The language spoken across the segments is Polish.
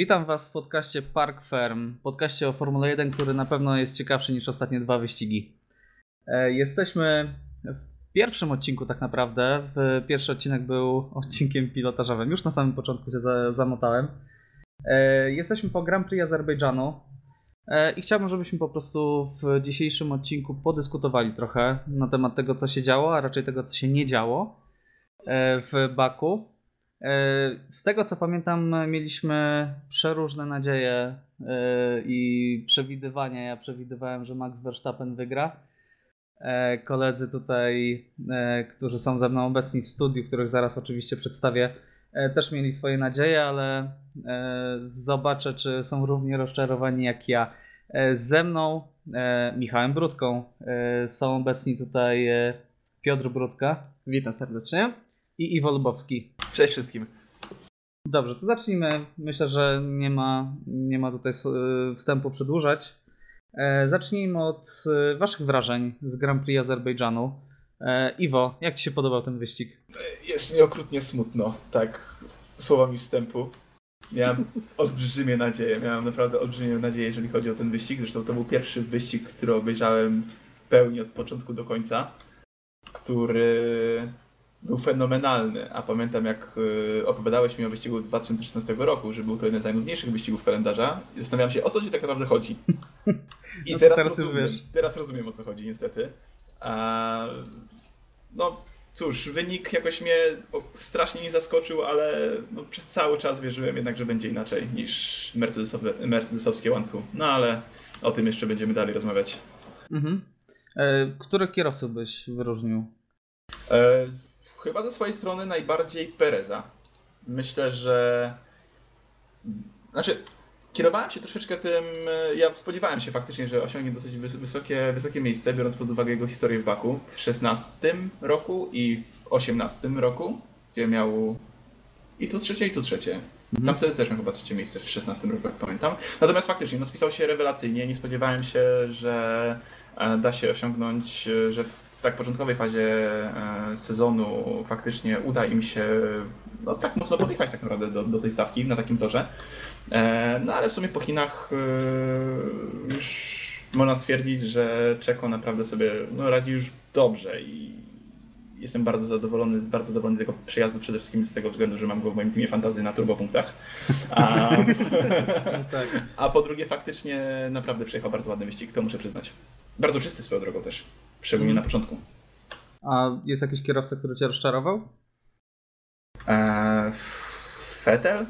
Witam Was w podcaście Park Firm, podcaście o Formule 1, który na pewno jest ciekawszy niż ostatnie dwa wyścigi. E, Jesteśmy w pierwszym odcinku tak naprawdę. Pierwszy odcinek był odcinkiem pilotażowym. Już na samym początku się za- zamotałem. E, Jesteśmy po Grand Prix Azerbejdżanu E, i chciałbym, żebyśmy po prostu w dzisiejszym odcinku podyskutowali trochę na temat tego, co się działo, a raczej tego, co się nie działo w Baku. E, Z tego co pamiętam, mieliśmy przeróżne nadzieje e, i przewidywania. Ja przewidywałem, że Max Verstappen wygra. E, Koledzy tutaj, którzy są ze mną obecni w studiu, których zaraz oczywiście przedstawię, też mieli swoje nadzieje, ale zobaczę, czy są równie rozczarowani jak ja. Ze mną, Michałem Brudką, są obecni tutaj Piotr Brudka Witam serdecznie. I Iwo Lubowski. Cześć wszystkim. Dobrze, to zacznijmy. Myślę, że nie ma, nie ma tutaj sw- wstępu przedłużać. E, zacznijmy od e, Waszych wrażeń z Grand Prix Azerbejdżanu. E, Iwo, jak Ci się podobał ten wyścig? Jest mi okrutnie smutno, tak słowami wstępu. Miałem olbrzymie nadzieje, miałem naprawdę olbrzymie nadzieje, jeżeli chodzi o ten wyścig. Zresztą to był pierwszy wyścig, który obejrzałem w pełni od początku do końca, który był fenomenalny. A pamiętam, jak y, opowiadałeś mi o wyścigu z 2016 roku, że był to jeden z najnudniejszych wyścigów kalendarza. I zastanawiałem się, o co ci tak naprawdę chodzi. I No teraz, teraz rozumiem, teraz rozumiem, o co chodzi, niestety. A, no, cóż, wynik jakoś mnie strasznie nie zaskoczył, ale no, przez cały czas wierzyłem jednak, że będzie inaczej niż Mercedesowe, mercedesowskie One-Two. No ale o tym jeszcze będziemy dalej rozmawiać. Mhm. E, Których kierowców byś wyróżnił? E, chyba ze swojej strony najbardziej Pereza. Myślę, że. Znaczy, kierowałem się troszeczkę tym. e, Ja spodziewałem się faktycznie, że osiągnie dosyć wys- wysokie, wysokie miejsce, biorąc pod uwagę jego historię w Baku w 16 roku i w 18 roku, gdzie miał i tu trzecie, i tu trzecie. Tam wtedy też miał chyba trzecie miejsce w 16 roku, jak pamiętam. Natomiast faktycznie, no spisał się rewelacyjnie. Nie spodziewałem się, że e, da się osiągnąć, e, że tak początkowej fazie e, sezonu faktycznie uda im się no, tak mocno podjechać tak naprawdę do, do tej stawki na takim torze. E, No ale w sumie po Chinach e, już można stwierdzić, że Czeko naprawdę sobie no, radzi już dobrze i jestem bardzo zadowolony, bardzo zadowolony z jego przejazdu przede wszystkim z tego względu, że mam go w moim teamie fantazy na turbopunktach. A, tak. a po drugie faktycznie naprawdę przejechał bardzo ładny wyścig, to muszę przyznać. Bardzo czysty swoją drogą też, szczególnie na początku. A jest jakiś kierowca, który Cię rozczarował? Eee, Fetel?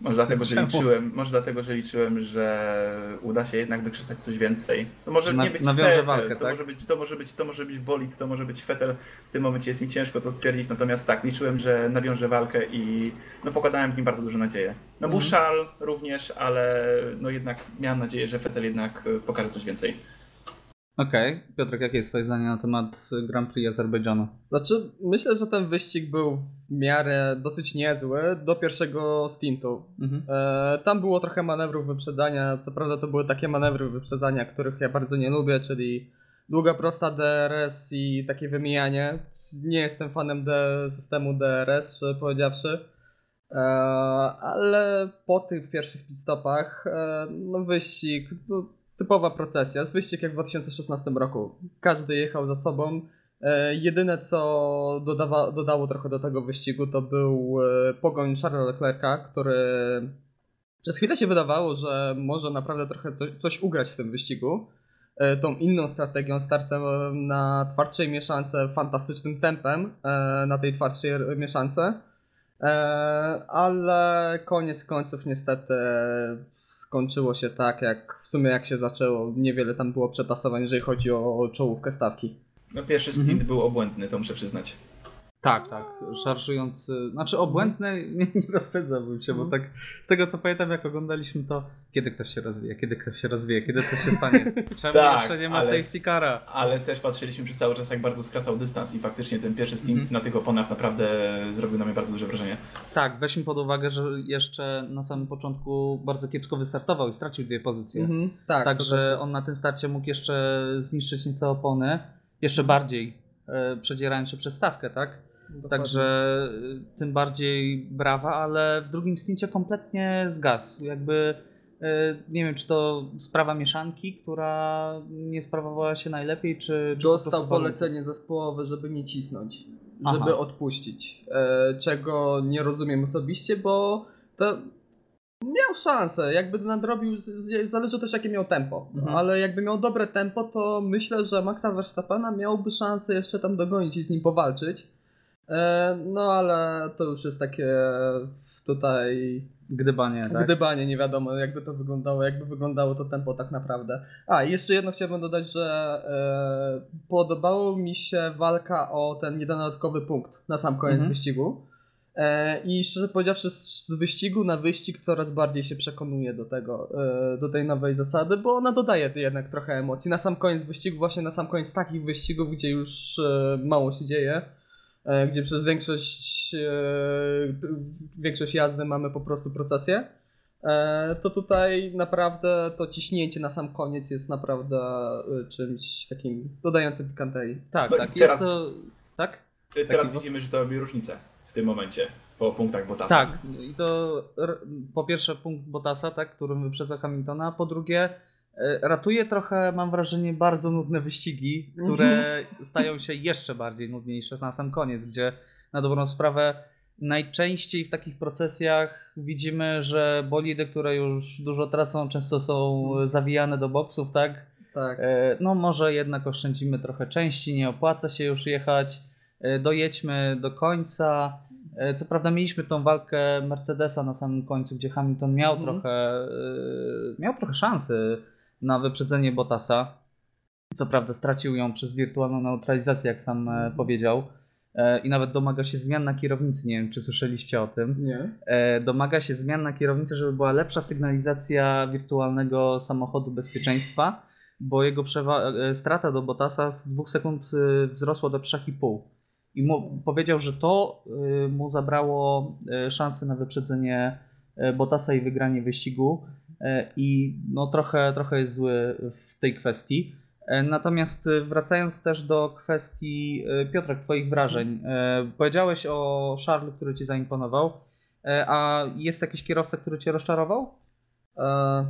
Może dlatego, że liczyłem, może dlatego, że liczyłem, że uda się jednak wykrzesać coś więcej. To może nie być nawiąże Fetel, walkę, to, tak? może być, to może być, to może być bolid, to może być Fetel. W tym momencie jest mi ciężko to stwierdzić, natomiast tak, liczyłem, że nawiąże walkę i no pokładałem w nim bardzo duże nadzieje. No był Mhm. szal również, ale no jednak miałem nadzieję, że Fetel jednak e, pokaże coś więcej. Okej. Piotrek, jakie jest Twoje zdanie na temat Grand Prix Azerbejdżanu? Znaczy, myślę, że ten wyścig był w miarę dosyć niezły do pierwszego stintu. Mhm. E, tam było trochę manewrów wyprzedzania. Co prawda, to były takie manewry wyprzedzania, których ja bardzo nie lubię, czyli długa, prosta DRS i takie wymijanie. Nie jestem fanem D- systemu DRS, powiedziawszy. E, ale po tych pierwszych pitstopach, e, no wyścig, no, typowa procesja, wyścig jak w 2016 roku. Każdy jechał za sobą. E, jedyne co dodawa, dodało trochę do tego wyścigu to był e, pogoń Charlesa Leclerca, który przez chwilę się wydawało, że może naprawdę trochę coś, coś ugrać w tym wyścigu. E, tą inną strategią, startem na twardszej mieszance, fantastycznym tempem na tej twardszej mieszance. Ale koniec końców niestety skończyło się tak, jak w sumie jak się zaczęło. Niewiele tam było przetasowań, jeżeli chodzi o czołówkę stawki. No pierwszy Mhm. stint był obłędny, to muszę przyznać. Tak, tak. Szarżujący, znaczy obłędny, nie, nie rozpędzałbym się, bo Mhm. tak z tego co pamiętam, jak oglądaliśmy to, kiedy ktoś się rozwija, kiedy ktoś się rozwija, kiedy coś się stanie. Czemu Tak, jeszcze nie ma ale safety cara? Ale też patrzyliśmy przez cały czas, jak bardzo skracał dystans i faktycznie ten pierwszy stint Mhm. na tych oponach naprawdę zrobił na mnie bardzo duże wrażenie. Tak, weźmy pod uwagę, że jeszcze na samym początku bardzo kiepsko wystartował i stracił dwie pozycje. Mhm, tak, to Także on na tym starcie mógł jeszcze zniszczyć nieco opony, jeszcze bardziej przedzierając się przez stawkę, tak? Dokładnie. Także y, tym bardziej brawa, ale w drugim stincie kompletnie zgasł. Jakby y, nie wiem, czy to sprawa mieszanki, która nie sprawowała się najlepiej, czy, czy po Dostał warunki. polecenie zespołowe, żeby nie cisnąć, Aha. żeby odpuścić. E, czego nie rozumiem osobiście, bo to miał szansę, jakby nadrobił, zależy też jakie miał tempo, Mhm. ale jakby miał dobre tempo, to myślę, że Maxa Verstappena miałby szansę jeszcze tam dogonić i z nim powalczyć. E, no ale to już jest takie tutaj Gdybanie, tak? Gdybanie, nie wiadomo jakby to wyglądało, jakby wyglądało to tempo tak naprawdę. A, i jeszcze jedno chciałbym dodać, że e, podobało mi się walka o ten jeden dodatkowy punkt na sam koniec Mhm. wyścigu. E, I szczerze powiedziawszy, z, wyścigu na wyścig coraz bardziej się przekonuję do tego, e, do tej nowej zasady, bo ona dodaje jednak trochę emocji. Na sam koniec wyścigu, właśnie na sam koniec takich wyścigów, gdzie już e, mało się dzieje, gdzie przez większość, większość jazdy mamy po prostu procesję, to tutaj naprawdę to ciśnięcie na sam koniec jest naprawdę czymś takim dodającym pikanterii. Tak, No tak. teraz- Jest to... Tak? Teraz Taki- widzimy, że to robi różnicę tym momencie po punktach Bottasa. Tak, i to po pierwsze punkt Bottasa, tak, którym wyprzedza Hamiltona, po drugie e, ratuje trochę, mam wrażenie, bardzo nudne wyścigi, które stają się jeszcze bardziej nudniejsze na sam koniec, gdzie na dobrą sprawę najczęściej w takich procesjach widzimy, że bolidy, które już dużo tracą, często są zawijane do boksów, tak? Tak. E, No może jednak oszczędzimy trochę części, nie opłaca się już jechać, e, dojedźmy do końca. E, Co prawda mieliśmy tą walkę Mercedesa na samym końcu, gdzie Hamilton miał Mhm. trochę e, miał trochę szansy na wyprzedzenie Bottasa. Co prawda stracił ją przez wirtualną neutralizację, jak sam e, powiedział. E, I nawet domaga się zmian na kierownicy. Nie wiem, czy słyszeliście o tym Nie? domaga się zmian na kierownicy, żeby była lepsza sygnalizacja wirtualnego samochodu bezpieczeństwa, bo jego przewa- strata do Bottasa z 2 sekund wzrosła do 3,5. I mu powiedział, że to e, mu zabrało e, szansę na wyprzedzenie e, Bottasa i wygranie wyścigu. I no, trochę, trochę jest zły w tej kwestii. Natomiast wracając też do kwestii Piotrek, Twoich wrażeń. Powiedziałeś o Charlesu, który Ci zaimponował. A jest jakiś kierowca, który cię rozczarował? E,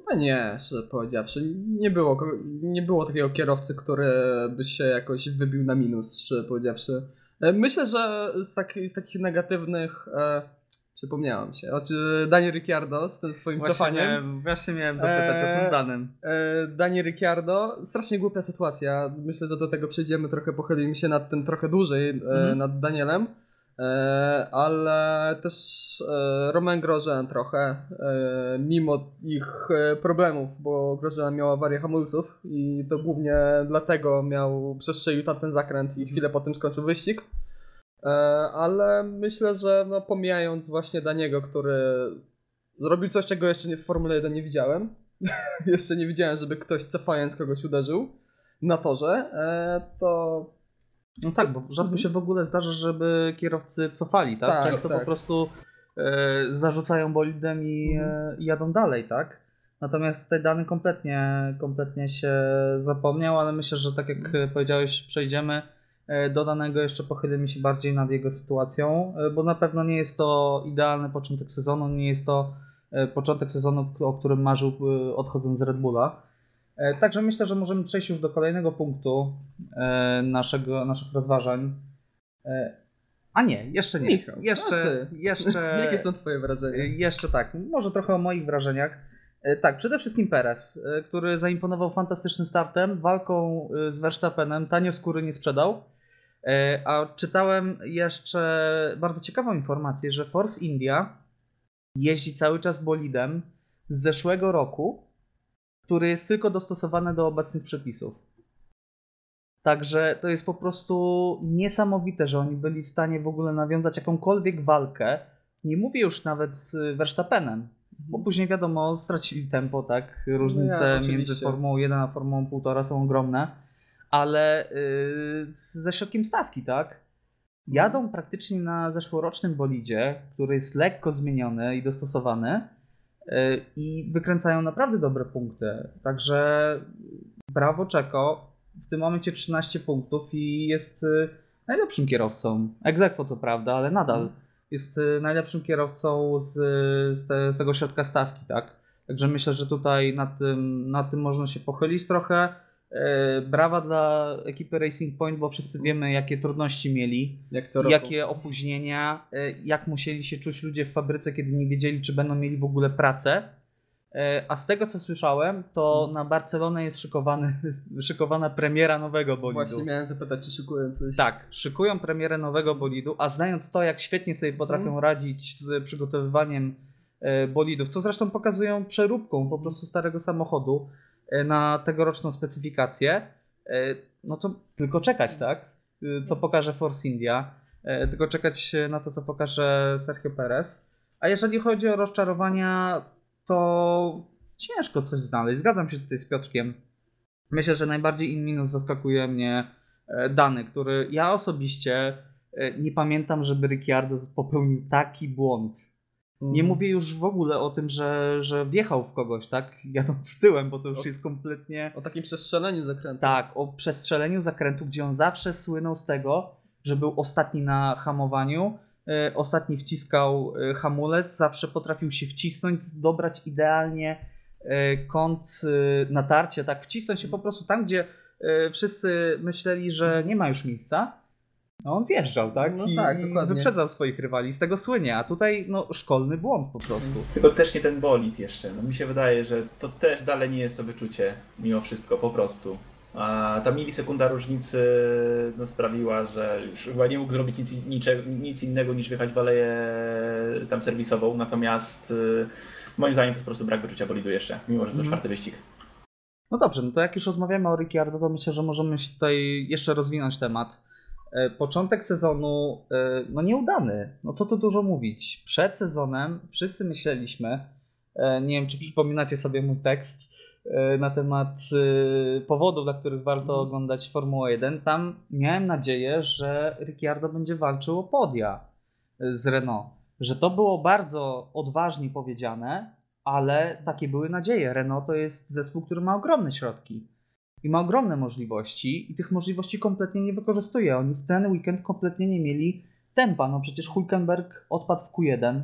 chyba nie, szczerze powiedziawszy. Nie było, nie było takiego kierowcy, który by się jakoś wybił na minus, szczerze powiedziawszy. E, myślę, że z, taki, z takich negatywnych. E, przypomniałem się. Znaczy Dani Ricciardo z tym swoim cofaniem. miałem, właśnie miałem dopytać o co z Danem. E, Dani Ricciardo, strasznie głupia sytuacja. Myślę, że do tego przejdziemy, trochę pochylimy się nad tym trochę dłużej, e, Mhm. nad Danielem. E, ale też e, Romain Grosjean trochę, e, mimo ich problemów, bo Grosjean miał awarię hamulców i to głównie dlatego miał, przestrzelił tamten zakręt i chwilę po tym skończył wyścig. Ale myślę, że no, pomijając właśnie Daniego, który zrobił coś, czego jeszcze w Formule 1 nie widziałem, jeszcze nie widziałem, żeby ktoś cofając kogoś uderzył na torze, to No tak, bo rzadko Mhm. się w ogóle zdarza, żeby kierowcy cofali, tak? Tak, Często tak. po prostu e, zarzucają bolidem i, Mhm. e, i jadą dalej, tak? Natomiast tutaj Dany kompletnie, kompletnie się zapomniał, ale myślę, że tak jak Mhm. powiedziałeś, przejdziemy e, do danego, jeszcze pochylimy się bardziej nad jego sytuacją, e, bo na pewno nie jest to idealny początek sezonu, nie jest to początek sezonu, o którym marzył odchodząc z Red Bulla. E, Także myślę, że możemy przejść już do kolejnego punktu e, naszego, naszych rozważań. E, A nie, jeszcze nie. Michał, jeszcze, jeszcze, jakie są twoje wrażenia? jeszcze tak, może trochę o moich wrażeniach. Tak, przede wszystkim Perez, który zaimponował fantastycznym startem, walką z Verstappenem, tanio skóry nie sprzedał. A czytałem jeszcze bardzo ciekawą informację, że Force India jeździ cały czas bolidem z zeszłego roku, który jest tylko dostosowany do obecnych przepisów. Także to jest po prostu niesamowite, że oni byli w stanie w ogóle nawiązać jakąkolwiek walkę. Nie mówię już nawet z Verstappenem, bo później wiadomo, stracili tempo, tak? Różnice No ja, między Formułą 1 a Formułą 1,5 są ogromne, ale yy, ze środkiem stawki, tak? Jadą praktycznie na zeszłorocznym bolidzie, który jest lekko zmieniony i dostosowany i wykręcają naprawdę dobre punkty. Także brawo Czeko. W tym momencie 13 punktów i jest yy, najlepszym kierowcą. Egzekwo co prawda, ale nadal jest y, najlepszym kierowcą z, z, te, z tego środka stawki, tak? Także myślę, że tutaj na tym, na tym można się pochylić trochę. E, Brawa dla ekipy Racing Point, bo wszyscy wiemy, jakie trudności mieli, Jak jakie opóźnienia, e, jak musieli się czuć ludzie w fabryce, kiedy nie wiedzieli, czy będą mieli w ogóle pracę. E, A z tego co słyszałem, to na Barcelonę jest szykowany, szykowana premiera nowego bolidu. Właśnie miałem zapytać, czy szykują coś. Tak, szykują premierę nowego bolidu, a znając to, jak świetnie sobie potrafią Mhm. radzić z przygotowywaniem bolidów, co zresztą pokazują przeróbką po prostu starego samochodu na tegoroczną specyfikację, e, no to tylko czekać, tak? E, Co pokaże Force India, e, tylko czekać na to, co pokaże Sergio Perez. A jeżeli chodzi o rozczarowania, to ciężko coś znaleźć. Zgadzam się tutaj z Piotrkiem. Myślę, że najbardziej in minus zaskakuje mnie e, dany, który ja osobiście e, nie pamiętam, żeby Ricciardo popełnił taki błąd. Mm. Nie mówię już w ogóle o tym, że, że wjechał w kogoś, tak? Jadąc tyłem, bo to już O- jest kompletnie. O takim przestrzeleniu zakrętu. Tak, o przestrzeleniu zakrętu, gdzie on zawsze słynął z tego, że był ostatni na hamowaniu, e, ostatni wciskał e, hamulec, zawsze potrafił się wcisnąć, dobrać idealnie e, kąt e, natarcia, tak, wcisnąć się po prostu tam, gdzie wszyscy myśleli, że nie ma już miejsca. No on wjeżdżał, tak? No I, tak, dokładnie. wyprzedzał swoich rywali. Z tego słynie, a tutaj no szkolny błąd po prostu. Tylko też nie ten bolid jeszcze. No mi się wydaje, że to też dalej nie jest to wyczucie, mimo wszystko, po prostu. A ta milisekunda różnicy no, sprawiła, że już chyba nie mógł zrobić nic, nic innego niż wjechać w aleję tam serwisową, natomiast y, moim zdaniem to jest po prostu brak wyczucia bolidu jeszcze, mimo że to Mhm. czwarty wyścig. No dobrze, no to jak już rozmawiamy o Ricciardo, to myślę, że możemy się tutaj jeszcze rozwinąć temat. E, Początek sezonu, e, no nieudany. No co tu dużo mówić. Przed sezonem wszyscy myśleliśmy, e, nie wiem czy przypominacie sobie mój tekst na temat powodów, dla których warto Mhm. oglądać Formułę 1. Tam miałem nadzieję, że Ricciardo będzie walczył o podia z Renault. Że to było bardzo odważnie powiedziane, ale takie były nadzieje. Renault to jest zespół, który ma ogromne środki i ma ogromne możliwości i tych możliwości kompletnie nie wykorzystuje. Oni w ten weekend kompletnie nie mieli tempa. No przecież Hulkenberg odpadł w Q1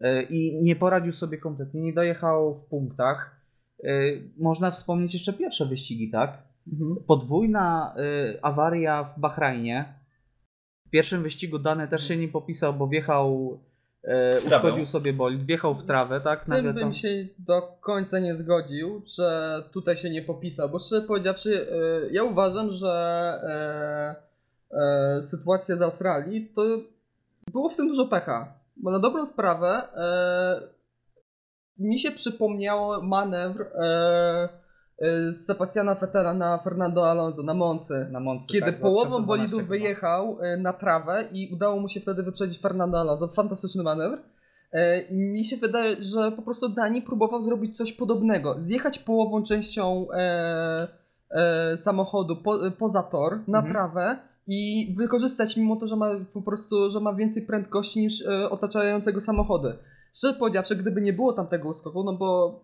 yy, i nie poradził sobie kompletnie, nie dojechał w punktach. Yy, Można wspomnieć jeszcze pierwsze wyścigi, tak? Mhm. Podwójna yy, awaria w Bahrajnie. W pierwszym wyścigu Dany też się nie popisał, bo wjechał, trawę. uszkodził sobie bolid, wjechał w trawę, tak? Z tym Nagle bym tam- się do końca nie zgodził, że tutaj się nie popisał, bo szczerze powiedziawszy, e, ja uważam, że e, e, sytuacja z Australii to było w tym dużo pecha, bo na dobrą sprawę e, mi się przypomniało manewr e, e, z Sebastiana Vettela na Fernando Alonso na Moncy. na Moncy, Kiedy tak? połową 2012 bolidu wyjechał e, na trawę i udało mu się wtedy wyprzedzić Fernando Alonso. Fantastyczny manewr. E, I mi się wydaje, że po prostu Dani próbował zrobić coś podobnego. Zjechać połową częścią e, e, samochodu po, poza tor na Mhm. trawę i wykorzystać mimo to, że ma po prostu, że ma więcej prędkości niż e, otaczającego samochody. Szczerze powiedziawszy, gdyby nie było tam tego uskoku, no bo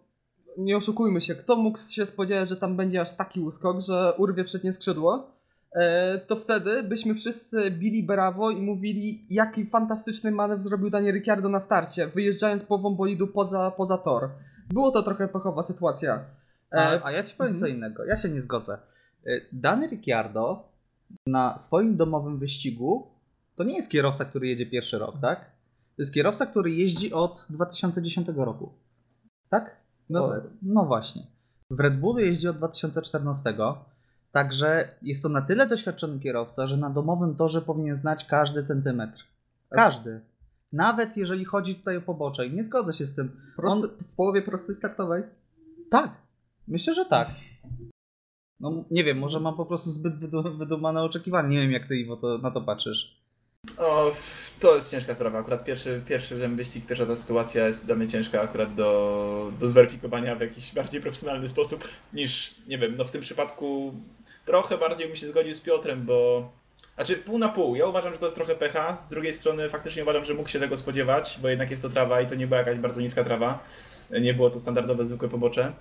nie oszukujmy się, kto mógł się spodziewać, że tam będzie aż taki uskok, że urwie przednie skrzydło, e, to wtedy byśmy wszyscy bili brawo i mówili, jaki fantastyczny manewr zrobił Daniel Ricciardo na starcie, wyjeżdżając połową bolidu poza, poza tor. Było to trochę pechowa sytuacja. A, E, a ja ci powiem co mhm. innego. Ja się nie zgodzę. Y, Dany Ricciardo na swoim domowym wyścigu to nie jest kierowca, który jedzie pierwszy rok, tak? To jest kierowca, który jeździ od 2010 roku. Tak? No tak. no właśnie. W Red Bullu jeździ od 2014, także jest to na tyle doświadczony kierowca, że na domowym torze powinien znać każdy centymetr. Każdy. Nawet jeżeli chodzi tutaj o pobocze. I nie zgodzę się z tym. Prosty, w połowie prostej startowej. Tak. Myślę, że tak. No nie wiem, może mam po prostu zbyt wydu- wydumane oczekiwania. Nie wiem, jak ty Iwo to, na to patrzysz. O, to jest ciężka sprawa. Akurat pierwszy, pierwszy wyścig, pierwsza ta sytuacja jest dla mnie ciężka akurat do, do zweryfikowania w jakiś bardziej profesjonalny sposób niż, nie wiem, no w tym przypadku trochę bardziej bym się zgodził z Piotrem, bo znaczy pół na pół. Ja uważam, że to jest trochę pecha. Z drugiej strony faktycznie uważam, że mógł się tego spodziewać, bo jednak jest to trawa i to nie była jakaś bardzo niska trawa. Nie było to standardowe zwykłe pobocze.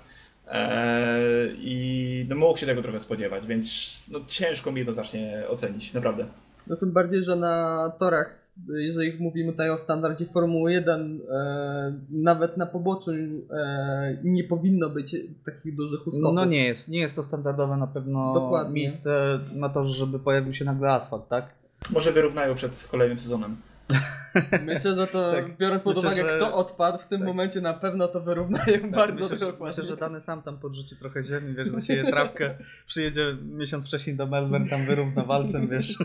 Eee, I no mógł się tego trochę spodziewać, więc no ciężko mi jednoznacznie ocenić, naprawdę. No tym bardziej, że na torach, jeżeli mówimy tutaj o standardzie Formuły 1, e, nawet na poboczu e, nie powinno być takich dużych uskoków. No nie jest, nie jest to standardowe na pewno Dokładnie. miejsce na to, żeby pojawił się nagle asfalt, tak? Może wyrównają przed kolejnym sezonem. Myślę, że to Tak. biorąc pod Myślę, uwagę że- kto odpadł, w tym tak. momencie na pewno to wyrównają bardzo myślę, dokładnie. myślę, że dany sam tam podrzuci trochę ziemi, wiesz, zasieje trawkę, przyjedzie miesiąc wcześniej do Melbourne, tam wyrówna walcem, wiesz.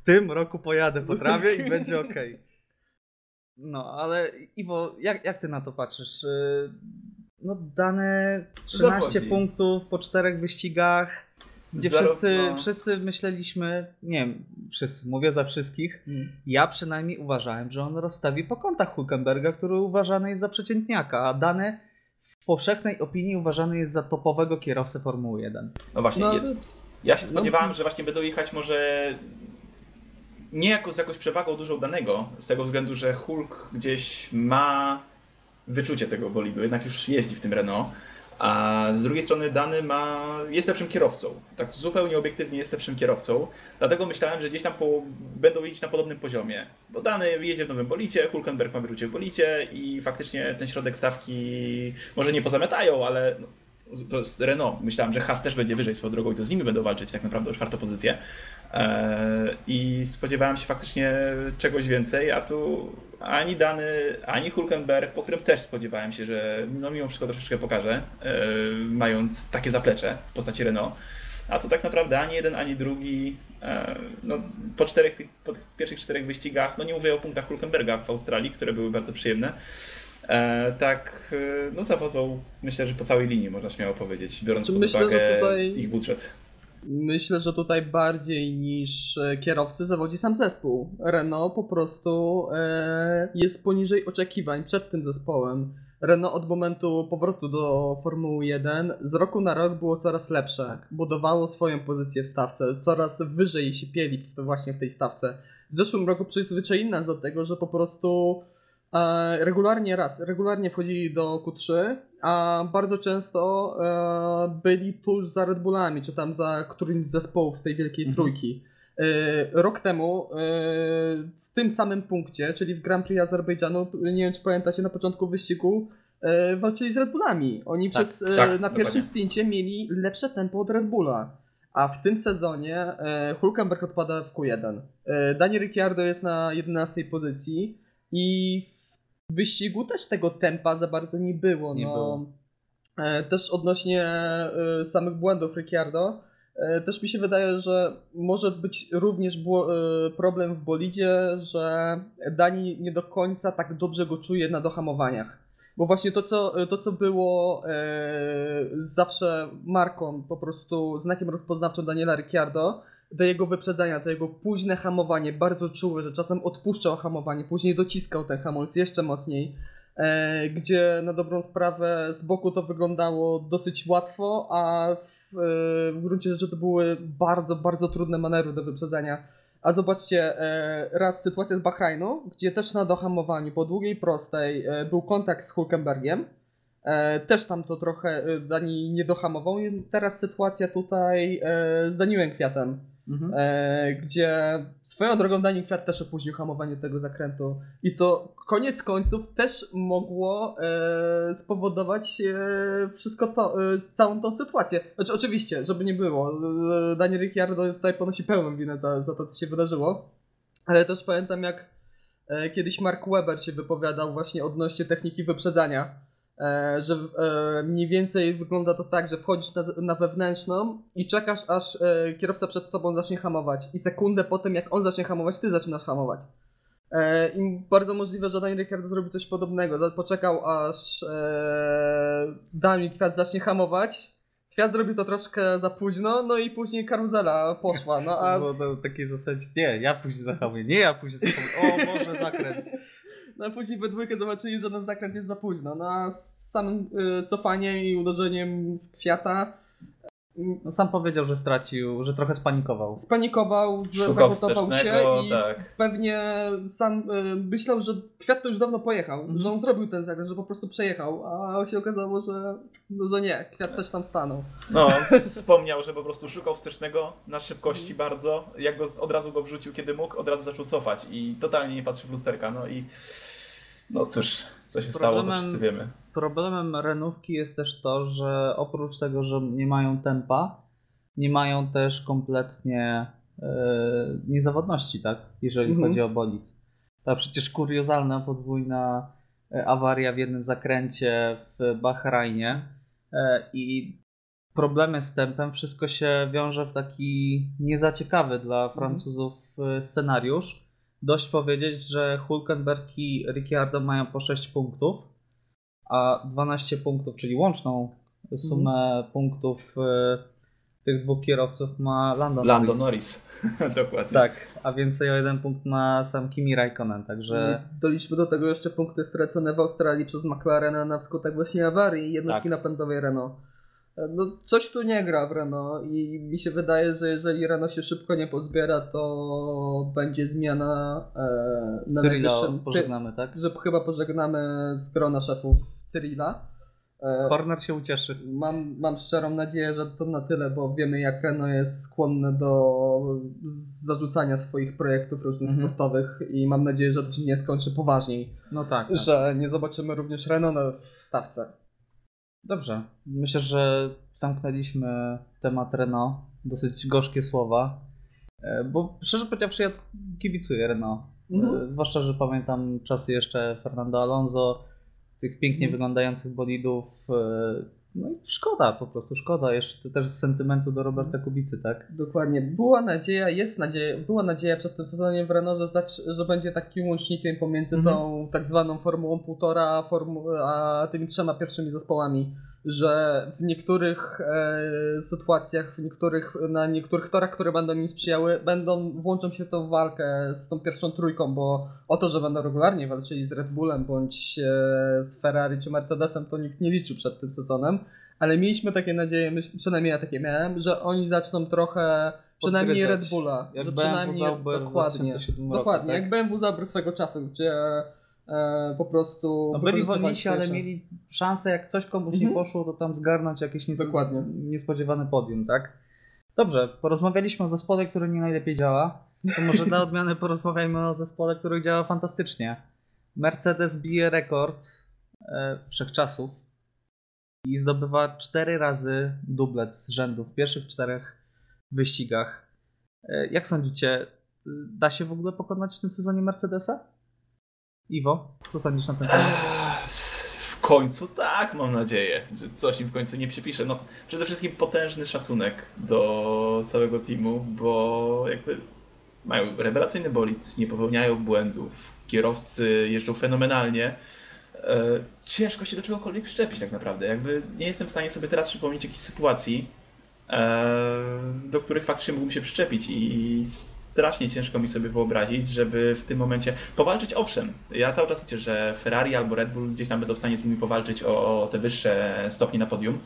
W tym roku pojadę po trawie i będzie ok. No, ale Iwo, jak, jak ty na to patrzysz? Y, No, dane 13 Zawodzi. punktów po czterech wyścigach, gdzie Zarówno- wszyscy, wszyscy myśleliśmy, nie wiem, wszyscy, mówię za wszystkich, Mm. ja przynajmniej uważałem, że on rozstawi po kątach Hulkenberga, który uważany jest za przeciętniaka, a dane w powszechnej opinii uważany jest za topowego kierowcę Formuły 1. No właśnie, No, ja się no- spodziewałem, że właśnie będą jechać może nie jako z jakąś przewagą dużą danego, z tego względu, że Hulk gdzieś ma wyczucie tego bolidu, jednak już jeździ w tym Renault, a z drugiej strony Dany ma, jest lepszym kierowcą. Tak zupełnie obiektywnie jest lepszym kierowcą, dlatego myślałem, że gdzieś tam po, będą jeździć na podobnym poziomie. Bo Dany jedzie w nowym bolicie, Hulkenberg ma wyczucie w bolicie i faktycznie ten środek stawki może nie pozamiatają, ale no, to jest Renault. Myślałem, że Haas też będzie wyżej swoją drogą i to z nimi będą walczyć tak naprawdę o czwartą pozycję. Eee, I spodziewałem się faktycznie czegoś więcej, a tu ani Dany, ani Hulkenberg, po którym też spodziewałem się, że no mimo wszystko troszeczkę pokaże, mając takie zaplecze w postaci Renault. A to tak naprawdę ani jeden, ani drugi. eee, No, po, czterech, po tych pierwszych czterech wyścigach, no nie mówię o punktach Hulkenberga w Australii, które były bardzo przyjemne, E, tak, e, no zawodzą myślę, że po całej linii można śmiało powiedzieć, biorąc pod Myślę, uwagę tutaj- ich budżet. Myślę, że tutaj bardziej niż e, kierowcy zawodzi sam zespół. Renault po prostu e, jest poniżej oczekiwań przed tym zespołem. Renault od momentu powrotu do Formuły 1 z roku na rok było coraz lepsze. Budowało swoją pozycję w stawce, coraz wyżej się pieli właśnie w tej stawce. W zeszłym roku przyzwyczaili nas do tego, że po prostu e, regularnie raz, regularnie wchodzili do Q3, a bardzo często e, byli tuż za Red Bullami, czy tam za którymś z zespołów z tej wielkiej Mhm. trójki. E, rok temu e, w tym samym punkcie, czyli w Grand Prix Azerbejdżanu, nie wiem czy pamiętacie, na początku wyścigu e, walczyli z Red Bullami. Oni Tak, przez, e, tak, na dokładnie. pierwszym stincie mieli lepsze tempo od Red Bulla. A w tym sezonie e, Hulkenberg odpada w Q1. E, Dani Ricciardo jest na 11 pozycji i wyścigu też tego tempa za bardzo nie było. Nie no. było. E, Też odnośnie e, samych błędów Ricciardo, e, też mi się wydaje, że może być również problem w bolidzie, że Dani nie do końca tak dobrze go czuje na dohamowaniach. Bo właśnie to, co, to, co było zawsze marką, po prostu znakiem rozpoznawczym Daniela Ricciardo, do jego wyprzedzania, to jego późne hamowanie, bardzo czuły, że czasem odpuszczał hamowanie, później dociskał ten hamulec jeszcze mocniej, e, gdzie na dobrą sprawę z boku to wyglądało dosyć łatwo, a w, e, w gruncie rzeczy to były bardzo, bardzo trudne manewry do wyprzedzania. A zobaczcie, e, raz sytuacja z Bahrajnu, gdzie też na dohamowaniu po długiej prostej e, był kontakt z Hulkenbergiem. E, też tam to trochę e, Dani nie dohamował. Teraz sytuacja tutaj z Daniłem Kwiatem, Mhm. e, gdzie swoją drogą Daniel Kwiat też opóźnił hamowanie tego zakrętu. I to koniec końców też mogło e, spowodować e, wszystko to, e, całą tą sytuację. Znaczy oczywiście, żeby nie było, Daniel Ricciardo tutaj ponosi pełną winę za, za to, co się wydarzyło. Ale też pamiętam, jak e, kiedyś Mark Webber się wypowiadał właśnie odnośnie techniki wyprzedzania. E, że e, mniej więcej wygląda to tak, że wchodzisz na, na wewnętrzną i czekasz, aż e, kierowca przed tobą zacznie hamować. I sekundę po tym, jak on zacznie hamować, ty zaczynasz hamować. I bardzo możliwe, że Daniel Ricciardo zrobi coś podobnego. Poczekał, aż Daniel Kwiat zacznie hamować. Kwiat zrobił to troszkę za późno, no i później karuzela poszła. No a to w takiej zasadzie, nie, ja później zahamuję, nie, ja później zahamuję, o Boże, zakręt. No a później we dwójkę zobaczyli, że ten zakręt jest za późno. No a z samym y, cofaniem i uderzeniem w kwiata No sam powiedział, że stracił, że trochę spanikował. Spanikował, z- Szukał zagotował się i tak. pewnie sam y, myślał, że Kwiat to już dawno pojechał, Mhm. że on zrobił ten zagrać, że po prostu przejechał, a się okazało, że, no, że nie, Kwiat też tam stanął. No, wspomniał, że po prostu szukał wstecznego na szybkości bardzo. Jak go od razu go wrzucił, kiedy mógł, od razu zaczął cofać i totalnie nie patrzył w lusterka. No i no cóż, co się stało, to Problemem- wszyscy wiemy. Problemem renówki jest też to, że oprócz tego, że nie mają tempa, nie mają też kompletnie e, niezawodności, tak? Jeżeli Mhm. chodzi o bolid. Ta przecież kuriozalna podwójna e, awaria w jednym zakręcie w Bahrajnie e, i problemy z tempem, wszystko się wiąże w taki niezaciekawy dla Francuzów e, scenariusz. Dość powiedzieć, że Hulkenberg i Ricciardo mają po 6 punktów, a 12 punktów, czyli łączną sumę punktów e, tych dwóch kierowców ma Lando, Lando Norris. Norris. Dokładnie. Tak, a więcej o jeden punkt ma sam Kimi Raikkonen, także I Doliczmy do tego jeszcze punkty stracone w Australii przez McLarena na wskutek właśnie awarii jednostki Tak. napędowej Renault. No, coś tu nie gra w Renault i mi się wydaje, że jeżeli Renault się szybko nie pozbiera, to będzie zmiana e, na Cyrila najwyższym... pożegnamy, tak? Że chyba pożegnamy z grona szefów Cyrila. E, Horner się ucieszy. Mam, mam szczerą nadzieję, że to na tyle, bo wiemy jak Renault jest skłonne do zarzucania swoich projektów różnych Mhm. sportowych i mam nadzieję, że to się nie skończy poważniej, No tak. tak. że nie zobaczymy również Renault na w stawce. Dobrze. Myślę, że zamknęliśmy temat Renault. Dosyć gorzkie słowa. E, Bo szczerze powiedziawszy, ja kibicuję Renault. Mhm. E, Zwłaszcza, że pamiętam czasy jeszcze Fernando Alonso, tych pięknie Mhm. wyglądających bolidów. No i szkoda, po prostu szkoda. Jeszcze też z sentymentu do Roberta Kubicy, tak? Dokładnie. Była nadzieja, jest nadzieja, była nadzieja przed tym sezonem w Renault, że, że będzie takim łącznikiem pomiędzy Mhm. tą tak zwaną Formułą 1,5 a, formu- a tymi trzema pierwszymi zespołami. Że w niektórych e, sytuacjach, w niektórych, na niektórych torach, które będą im sprzyjały, będą, włączą się w tą walkę z tą pierwszą trójką, bo o to, że będą regularnie walczyli z Red Bullem bądź e, z Ferrari czy Mercedesem, to nikt nie liczył przed tym sezonem. Ale mieliśmy takie nadzieje, myśl, przynajmniej ja takie miałem, że oni zaczną trochę przynajmniej. Red Bulla. Jak że BMW przynajmniej Zauber dokładnie. 2007 roku, Dokładnie, tak? jak BMW Zauber swego czasu, gdzie po prostu. No byli wolniejsi, ale mieli szansę, jak coś komuś Mhm. nie poszło, to tam zgarnąć jakieś nies- Dokładnie. niespodziewane podium, tak? Dobrze, porozmawialiśmy o zespole, który nie najlepiej działa. To może dla odmiany porozmawiajmy o zespole, który działa fantastycznie. Mercedes bije rekord e, wszechczasów i zdobywa cztery razy dublet z rzędu w pierwszych czterech wyścigach. E, jak sądzicie, da się w ogóle pokonać w tym sezonie Mercedesa? Iwo, co sądzisz na ten temat? W końcu tak, mam nadzieję, że coś im w końcu nie przypisze. No, przede wszystkim potężny szacunek do całego teamu, bo jakby mają rewelacyjny bolid, nie popełniają błędów, kierowcy jeżdżą fenomenalnie. E, ciężko się do czegokolwiek przyczepić tak naprawdę. Jakby nie jestem w stanie sobie teraz przypomnieć jakiejś sytuacji, e, do których faktycznie mógłbym się przyczepić i strasznie ciężko mi sobie wyobrazić, żeby w tym momencie powalczyć, owszem, ja cały czas liczę, że Ferrari albo Red Bull gdzieś tam będą w stanie z nimi powalczyć o, o te wyższe stopnie na podium,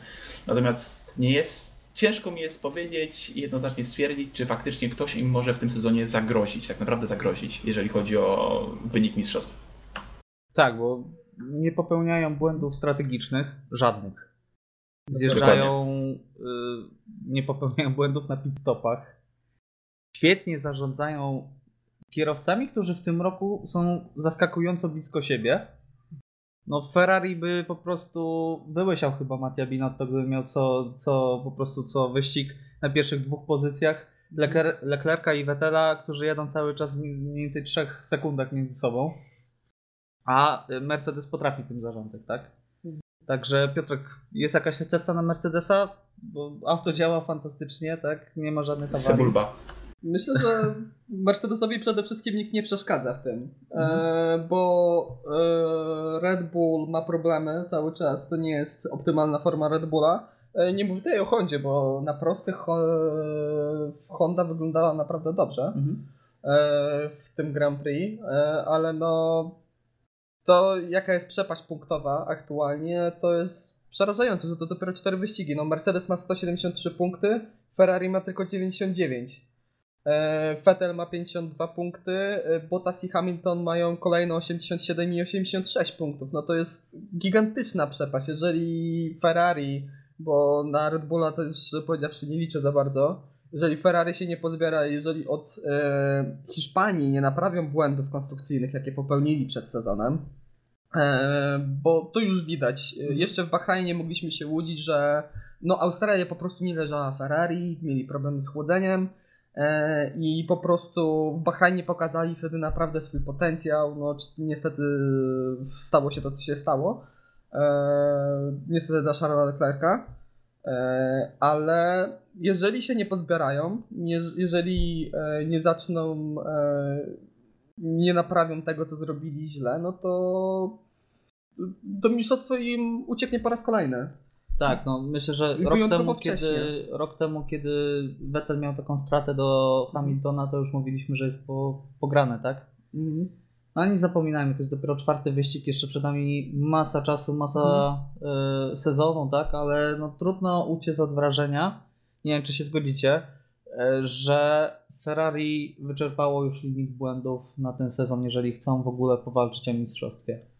natomiast nie jest, ciężko mi jest powiedzieć i jednoznacznie stwierdzić, czy faktycznie ktoś im może w tym sezonie zagrozić, tak naprawdę zagrozić, jeżeli chodzi o wynik mistrzostw. Tak, bo nie popełniają błędów strategicznych, żadnych. Zjeżdżają, y, nie popełniają błędów na pit stopach. Świetnie zarządzają kierowcami, którzy w tym roku są zaskakująco blisko siebie. No Ferrari by po prostu wyłysiał chyba Mattia Binotto, gdyby miał co, co po prostu co wyścig na pierwszych dwóch pozycjach. Lecler, Leclerca i Vettela, którzy jadą cały czas w mniej więcej 3 sekundach między sobą. A Mercedes potrafi tym zarządzać, tak? Także Piotrek, jest jakaś recepta na Mercedesa? Bo auto działa fantastycznie, tak? Nie ma żadnych awarii. Sebulba. Myślę, że Mercedesowi przede wszystkim nikt nie przeszkadza w tym, Mhm. e, bo e, Red Bull ma problemy cały czas, to nie jest optymalna forma Red Bulla. E, nie mówię tutaj o Hondzie, bo na prostych ho- Honda wyglądała naprawdę dobrze Mhm. w tym Grand Prix, ale no to jaka jest przepaść punktowa aktualnie, to jest przerażające, że to dopiero 4 wyścigi. No Mercedes ma 173 punkty, Ferrari ma tylko 99. E, Vettel ma 52 punkty, e, Bottas i Hamilton mają kolejno 87 i 86 punktów. No to jest gigantyczna przepaść. Jeżeli Ferrari, bo na Red Bulla to już powiedziawszy nie liczę za bardzo, jeżeli Ferrari się nie pozbiera, jeżeli od e, Hiszpanii nie naprawią błędów konstrukcyjnych, jakie popełnili przed sezonem, e, bo to już widać. E, Jeszcze w Bahrajnie mogliśmy się łudzić, że no Australia po prostu nie leżała Ferrari, mieli problemy z chłodzeniem i po prostu w Bahrajnie pokazali wtedy naprawdę swój potencjał. No niestety stało się to, co się stało. E, niestety dla Charlesa Leclerca. E, ale jeżeli się nie pozbierają, jeżeli e, nie zaczną, e, nie naprawią tego, co zrobili źle, no to to mistrzostwo im ucieknie po raz kolejny. Tak, no myślę, że I rok temu, kiedy, rok temu, kiedy Vettel miał taką stratę do Hamiltona, to już mówiliśmy, że jest po, pograne, tak? No ale nie zapominajmy, to jest dopiero czwarty wyścig, jeszcze przed nami masa czasu, masa e, sezonu, tak? Ale no, trudno uciec od wrażenia, nie wiem czy się zgodzicie, e, że Ferrari wyczerpało już limit błędów na ten sezon, jeżeli chcą w ogóle powalczyć o mistrzostwie.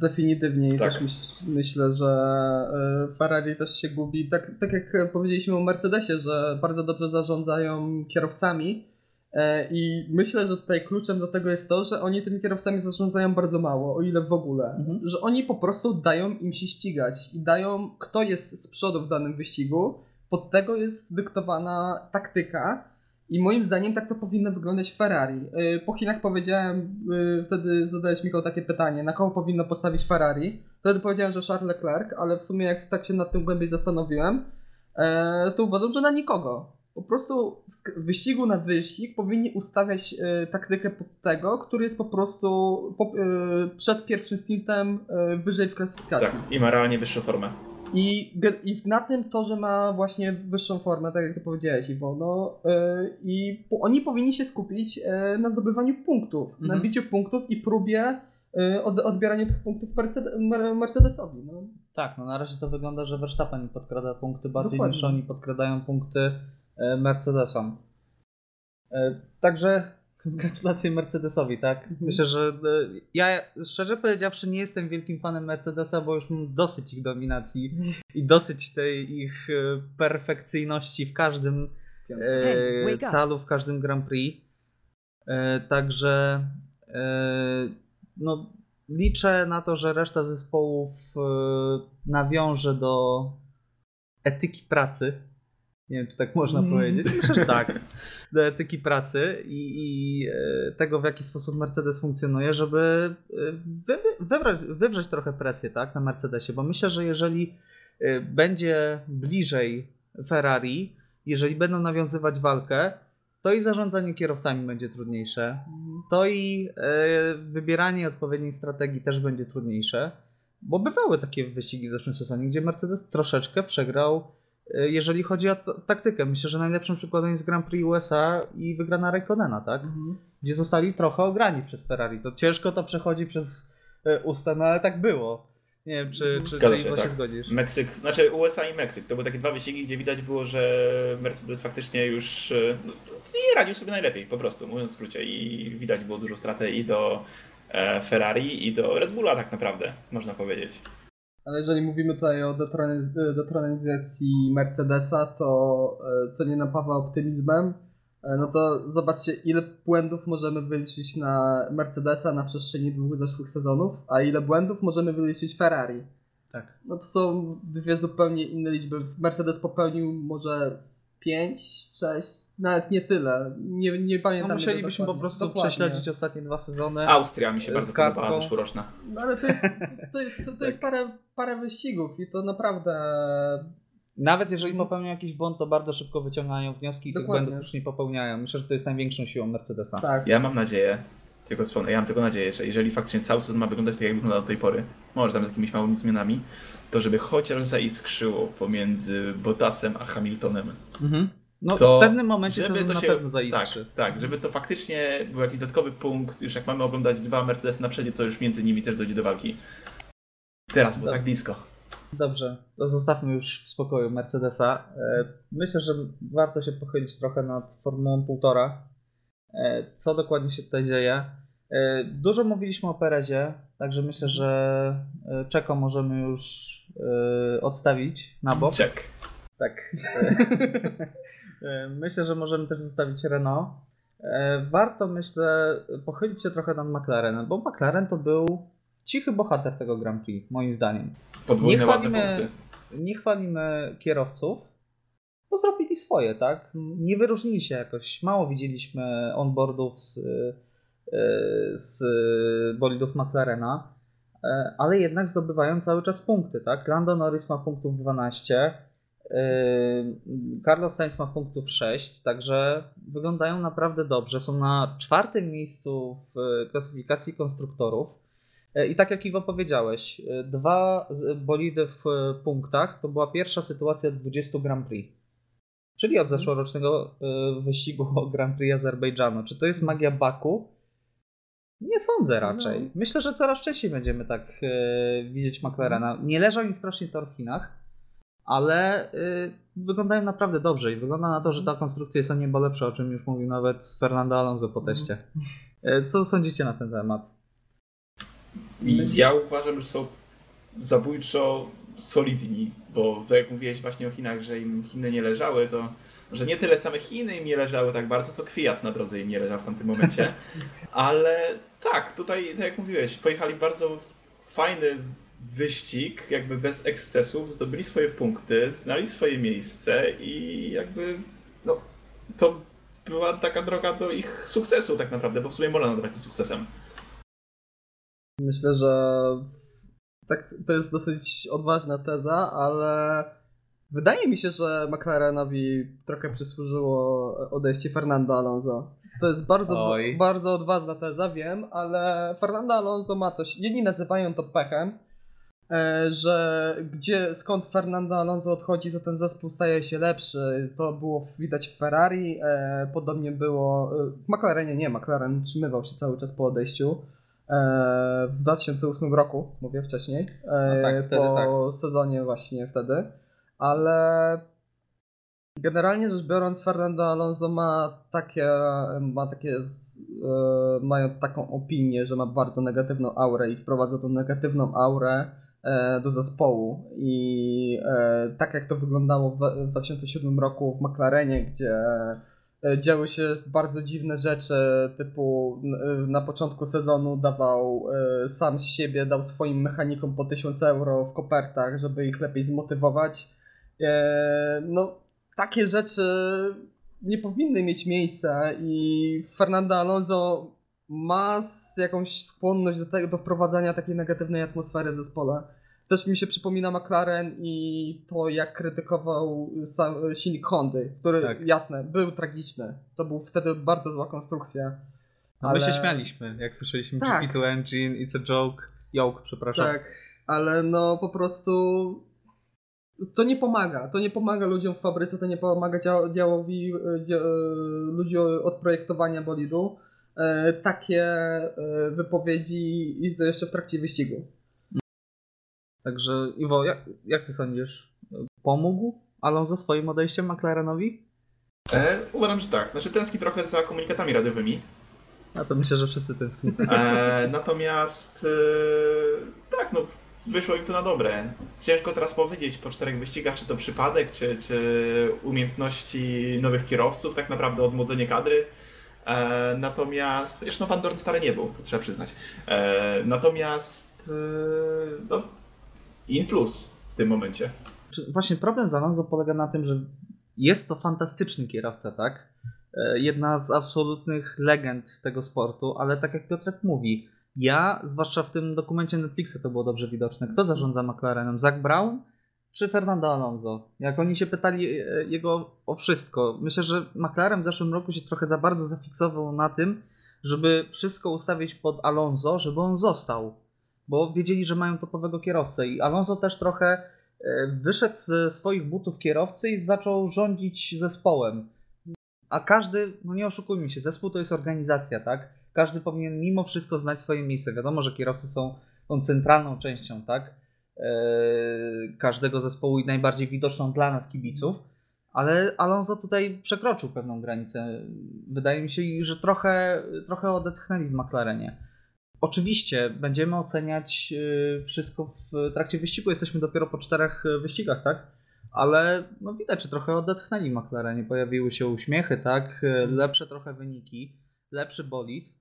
Definitywnie i Tak. też myśl, myślę, że e, Ferrari też się gubi. Tak, tak jak powiedzieliśmy o Mercedesie, że bardzo dobrze zarządzają kierowcami. E, I myślę, że tutaj kluczem do tego jest to, że oni tymi kierowcami zarządzają bardzo mało, o ile w ogóle. Mhm. Że oni po prostu dają im się ścigać i dają, kto jest z przodu w danym wyścigu. Pod tego jest dyktowana taktyka. I moim zdaniem tak to powinno wyglądać w Ferrari. Yy, Po Chinach powiedziałem, yy, wtedy zadałeś Michał takie pytanie, na kogo powinno postawić Ferrari. Wtedy powiedziałem, że Charles Leclerc, ale w sumie jak tak się nad tym głębiej zastanowiłem, e, to uważam, że na nikogo. Po prostu w wyścigu na wyścig powinni ustawiać e, taktykę pod tego, który jest po prostu e, przed pierwszym stintem wyżej w klasyfikacji. Tak, i ma realnie wyższą formę. I, I na tym to, że ma właśnie wyższą formę, tak jak ty powiedziałeś, Iwo, no, yy, i po, oni powinni się skupić yy, na zdobywaniu punktów, na Mhm. biciu punktów i próbie yy, od, odbierania tych punktów Merced- Mer- Mercedesowi. No. Tak, no na razie to wygląda, że Verstappen podkrada punkty bardziej Dokładnie. niż oni podkradają punkty e, Mercedesom. E, Także gratulacje Mercedesowi, tak? Mhm. Myślę, że e, ja szczerze powiedziawszy nie jestem wielkim fanem Mercedesa, bo już mam dosyć ich dominacji i dosyć tej ich e, perfekcyjności w każdym e, calu, w każdym Grand Prix. E, Także e, no, liczę na to, że reszta zespołów e, nawiąże do etyki pracy. Nie wiem, czy tak można Mm. powiedzieć. Myślę, że tak. Do etyki pracy i, i e, tego, w jaki sposób Mercedes funkcjonuje, żeby e, wy, wywrzeć, trochę presję tak, na Mercedesie. Bo myślę, że jeżeli e, będzie bliżej Ferrari, jeżeli będą nawiązywać walkę, to i zarządzanie kierowcami będzie trudniejsze, to i wybieranie odpowiedniej strategii też będzie trudniejsze, bo bywały takie wyścigi w zeszłym sezonie, gdzie Mercedes troszeczkę przegrał, jeżeli chodzi o taktykę. Myślę, że najlepszym przykładem jest Grand Prix USA i wygrana Raikkonena, tak? Gdzie zostali trochę ograni przez Ferrari. To ciężko to przechodzi przez e, usta, no ale tak było. Nie wiem, czy, czy, Zgadza czy się, tak. zgodzisz. Meksyk, znaczy USA i Meksyk, to były takie dwa wyścigi, gdzie widać było, że Mercedes faktycznie już e, no, nie radził sobie najlepiej, po prostu, mówiąc w skrócie. I widać było dużo stratę i do e, Ferrari, i do Red Bulla tak naprawdę, można powiedzieć. Ale jeżeli mówimy tutaj o detroniz- detronizacji Mercedesa, to e, co nie napawa optymizmem, e, no to zobaczcie, ile błędów możemy wyliczyć na Mercedesa na przestrzeni dwóch zeszłych sezonów, a ile błędów możemy wyliczyć Ferrari. Tak. No to są dwie zupełnie inne liczby. Mercedes popełnił może z 5, 6, nawet nie tyle. Nie, nie pamiętam. No, musielibyśmy po prostu Dokładnie. prześledzić ostatnie dwa sezony. Austria mi się bardzo kartką. podobała zeszłoroczna. No ale to jest, to jest, to, to jest parę, parę wyścigów i to naprawdę Nawet jeżeli popełnią jakiś błąd, to bardzo szybko wyciągają wnioski i tych błędów już nie popełniają. Myślę, że to jest największą siłą Mercedesa. tak. Ja mam nadzieję, tylko wspomnę, ja mam tylko nadzieję, że jeżeli faktycznie cały sezon ma wyglądać tak, jak wygląda do tej pory, może tam z jakimiś małymi zmianami, to żeby chociaż zaiskrzyło pomiędzy Bottasem a Hamiltonem. Mhm. No To w pewnym momencie żeby to na się, pewno tak, tak, żeby to faktycznie był jakiś dodatkowy punkt, już jak mamy oglądać dwa Mercedesy na przedzie, to już między nimi też dojdzie do walki. Teraz Tak. tak blisko. Dobrze, to zostawmy już w spokoju Mercedesa. E, myślę, że warto się pochylić trochę nad Formułą 1,5. E, co dokładnie się tutaj dzieje? E, dużo mówiliśmy o Perezie, także myślę, że Czeko możemy już odstawić na bok. Czek. Tak. myślę, że możemy też zostawić Renault. Warto, myślę, pochylić się trochę nad McLarenem, bo McLaren to był cichy bohater tego Grand Prix, moim zdaniem. Podwójne nie chwalimy, ładne punkty. Nie chwalimy kierowców, bo zrobili swoje, tak? Nie wyróżnili się jakoś. Mało widzieliśmy onboardów z, e, z bolidów McLarena, e, ale jednak zdobywają cały czas punkty, tak? Lando Norris ma punktów 12, e, Carlos Sainz ma punktów 6, także wyglądają naprawdę dobrze. Są na czwartym miejscu w klasyfikacji konstruktorów. E, I tak jak Iwo powiedziałeś, e, dwa bolidy w e, punktach to była pierwsza sytuacja od 20 Grand Prix. Czyli od zeszłorocznego wyścigu o Grand Prix Azerbejdżanu. Czy to jest magia Baku? Nie sądzę raczej. No. Myślę, że coraz częściej będziemy tak widzieć McLarena. Nie leżał im strasznie tor w Chinach, ale wyglądają naprawdę dobrze i wygląda na to, że ta konstrukcja jest o niebo lepsza, o czym już mówił nawet Fernando Alonso po teście. Co sądzicie na ten temat? ja uważam, że są zabójczo solidni, bo tak jak mówiłeś właśnie o Chinach, że im Chiny nie leżały, to że nie tyle same Chiny im nie leżały tak bardzo, co kwiat na drodze im nie leżał w tamtym momencie. Ale tak, tutaj, tak jak mówiłeś, pojechali bardzo fajny wyścig, jakby bez ekscesów, zdobyli swoje punkty, znali swoje miejsce i jakby no, to była taka droga do ich sukcesu tak naprawdę, bo w sumie można nazwać to sukcesem. Myślę, że tak, to jest dosyć odważna teza, ale wydaje mi się, że McLarenowi trochę przysłużyło odejście Fernando Alonso. To jest bardzo, bardzo odważna teza, wiem, ale Fernando Alonso ma coś. Jedni nazywają to pechem, że gdzie skąd Fernando Alonso odchodzi, to ten zespół staje się lepszy. To było widać w Ferrari, e, podobnie było e, w McLarenie, nie, McLaren trzymywał się cały czas po odejściu. E, w 2008 roku, mówię wcześniej, e, tak, wtedy, po tak. sezonie właśnie wtedy, ale generalnie rzecz biorąc Fernando Alonso ma takie, ma takie e, mają taką opinię, że ma bardzo negatywną aurę i wprowadza tą negatywną aurę do zespołu i tak jak to wyglądało w 2007 roku w McLarenie, gdzie E, działy się bardzo dziwne rzeczy, typu na początku sezonu dawał e, sam z siebie, dał swoim mechanikom po 1000 euro w kopertach, żeby ich lepiej zmotywować. E, no, takie rzeczy nie powinny mieć miejsca i Fernando Alonso ma jakąś skłonność do, tego, do wprowadzania takiej negatywnej atmosfery w zespole. Też mi się przypomina McLaren i to, jak krytykował sam silnik Hondy, który, tak. jasne, był tragiczny. To był wtedy bardzo zła konstrukcja. Ale... My się śmialiśmy, jak słyszeliśmy tak. GP2 Engine, It's a joke, yoke, przepraszam. Tak, ale no po prostu to nie pomaga. To nie pomaga ludziom w fabryce, to nie pomaga działowi dzia, ludzi od projektowania bolidu. E, takie e, wypowiedzi i to jeszcze w trakcie wyścigu. Także Iwo, jak, jak ty sądzisz? Pomógł Alonso swoim odejściem McLarenowi? E, uważam, że tak. Znaczy tęskni trochę za komunikatami radiowymi. A to myślę, że wszyscy tęsknią. E, natomiast e, tak, no wyszło im to na dobre. Ciężko teraz powiedzieć po czterech wyścigach, czy to przypadek, czy, czy umiejętności nowych kierowców, tak naprawdę odmłodzenie kadry. E, natomiast, no Van Dorn stary nie był, to trzeba przyznać. E, natomiast e, no, in plus w tym momencie. Właśnie problem z Alonso polega na tym, że jest to fantastyczny kierowca, tak? E, jedna z absolutnych legend tego sportu, ale tak jak Piotrek mówi, ja, zwłaszcza w tym dokumencie Netflixa to było dobrze widoczne, kto zarządza McLarenem? Zach Brown czy Fernando Alonso? Jak oni się pytali e, jego o wszystko. Myślę, że McLaren w zeszłym roku się trochę za bardzo zafiksował na tym, żeby wszystko ustawić pod Alonso, żeby on został bo wiedzieli, że mają topowego kierowcę i Alonso też trochę e, wyszedł ze swoich butów kierowcy i zaczął rządzić zespołem. A każdy, no nie oszukujmy się, zespół to jest organizacja, tak? Każdy powinien mimo wszystko znać swoje miejsce. Wiadomo, że kierowcy są tą centralną częścią, tak? Każdego zespołu i najbardziej widoczną dla nas kibiców. Ale Alonso tutaj przekroczył pewną granicę. Wydaje mi się, że trochę, trochę odetchnęli w McLarenie. Oczywiście będziemy oceniać wszystko w trakcie wyścigu. Jesteśmy dopiero po czterech wyścigach, tak? Ale no widać, że trochę odetchnęli McLarenie. Pojawiły się uśmiechy, tak? Lepsze trochę wyniki, lepszy bolid.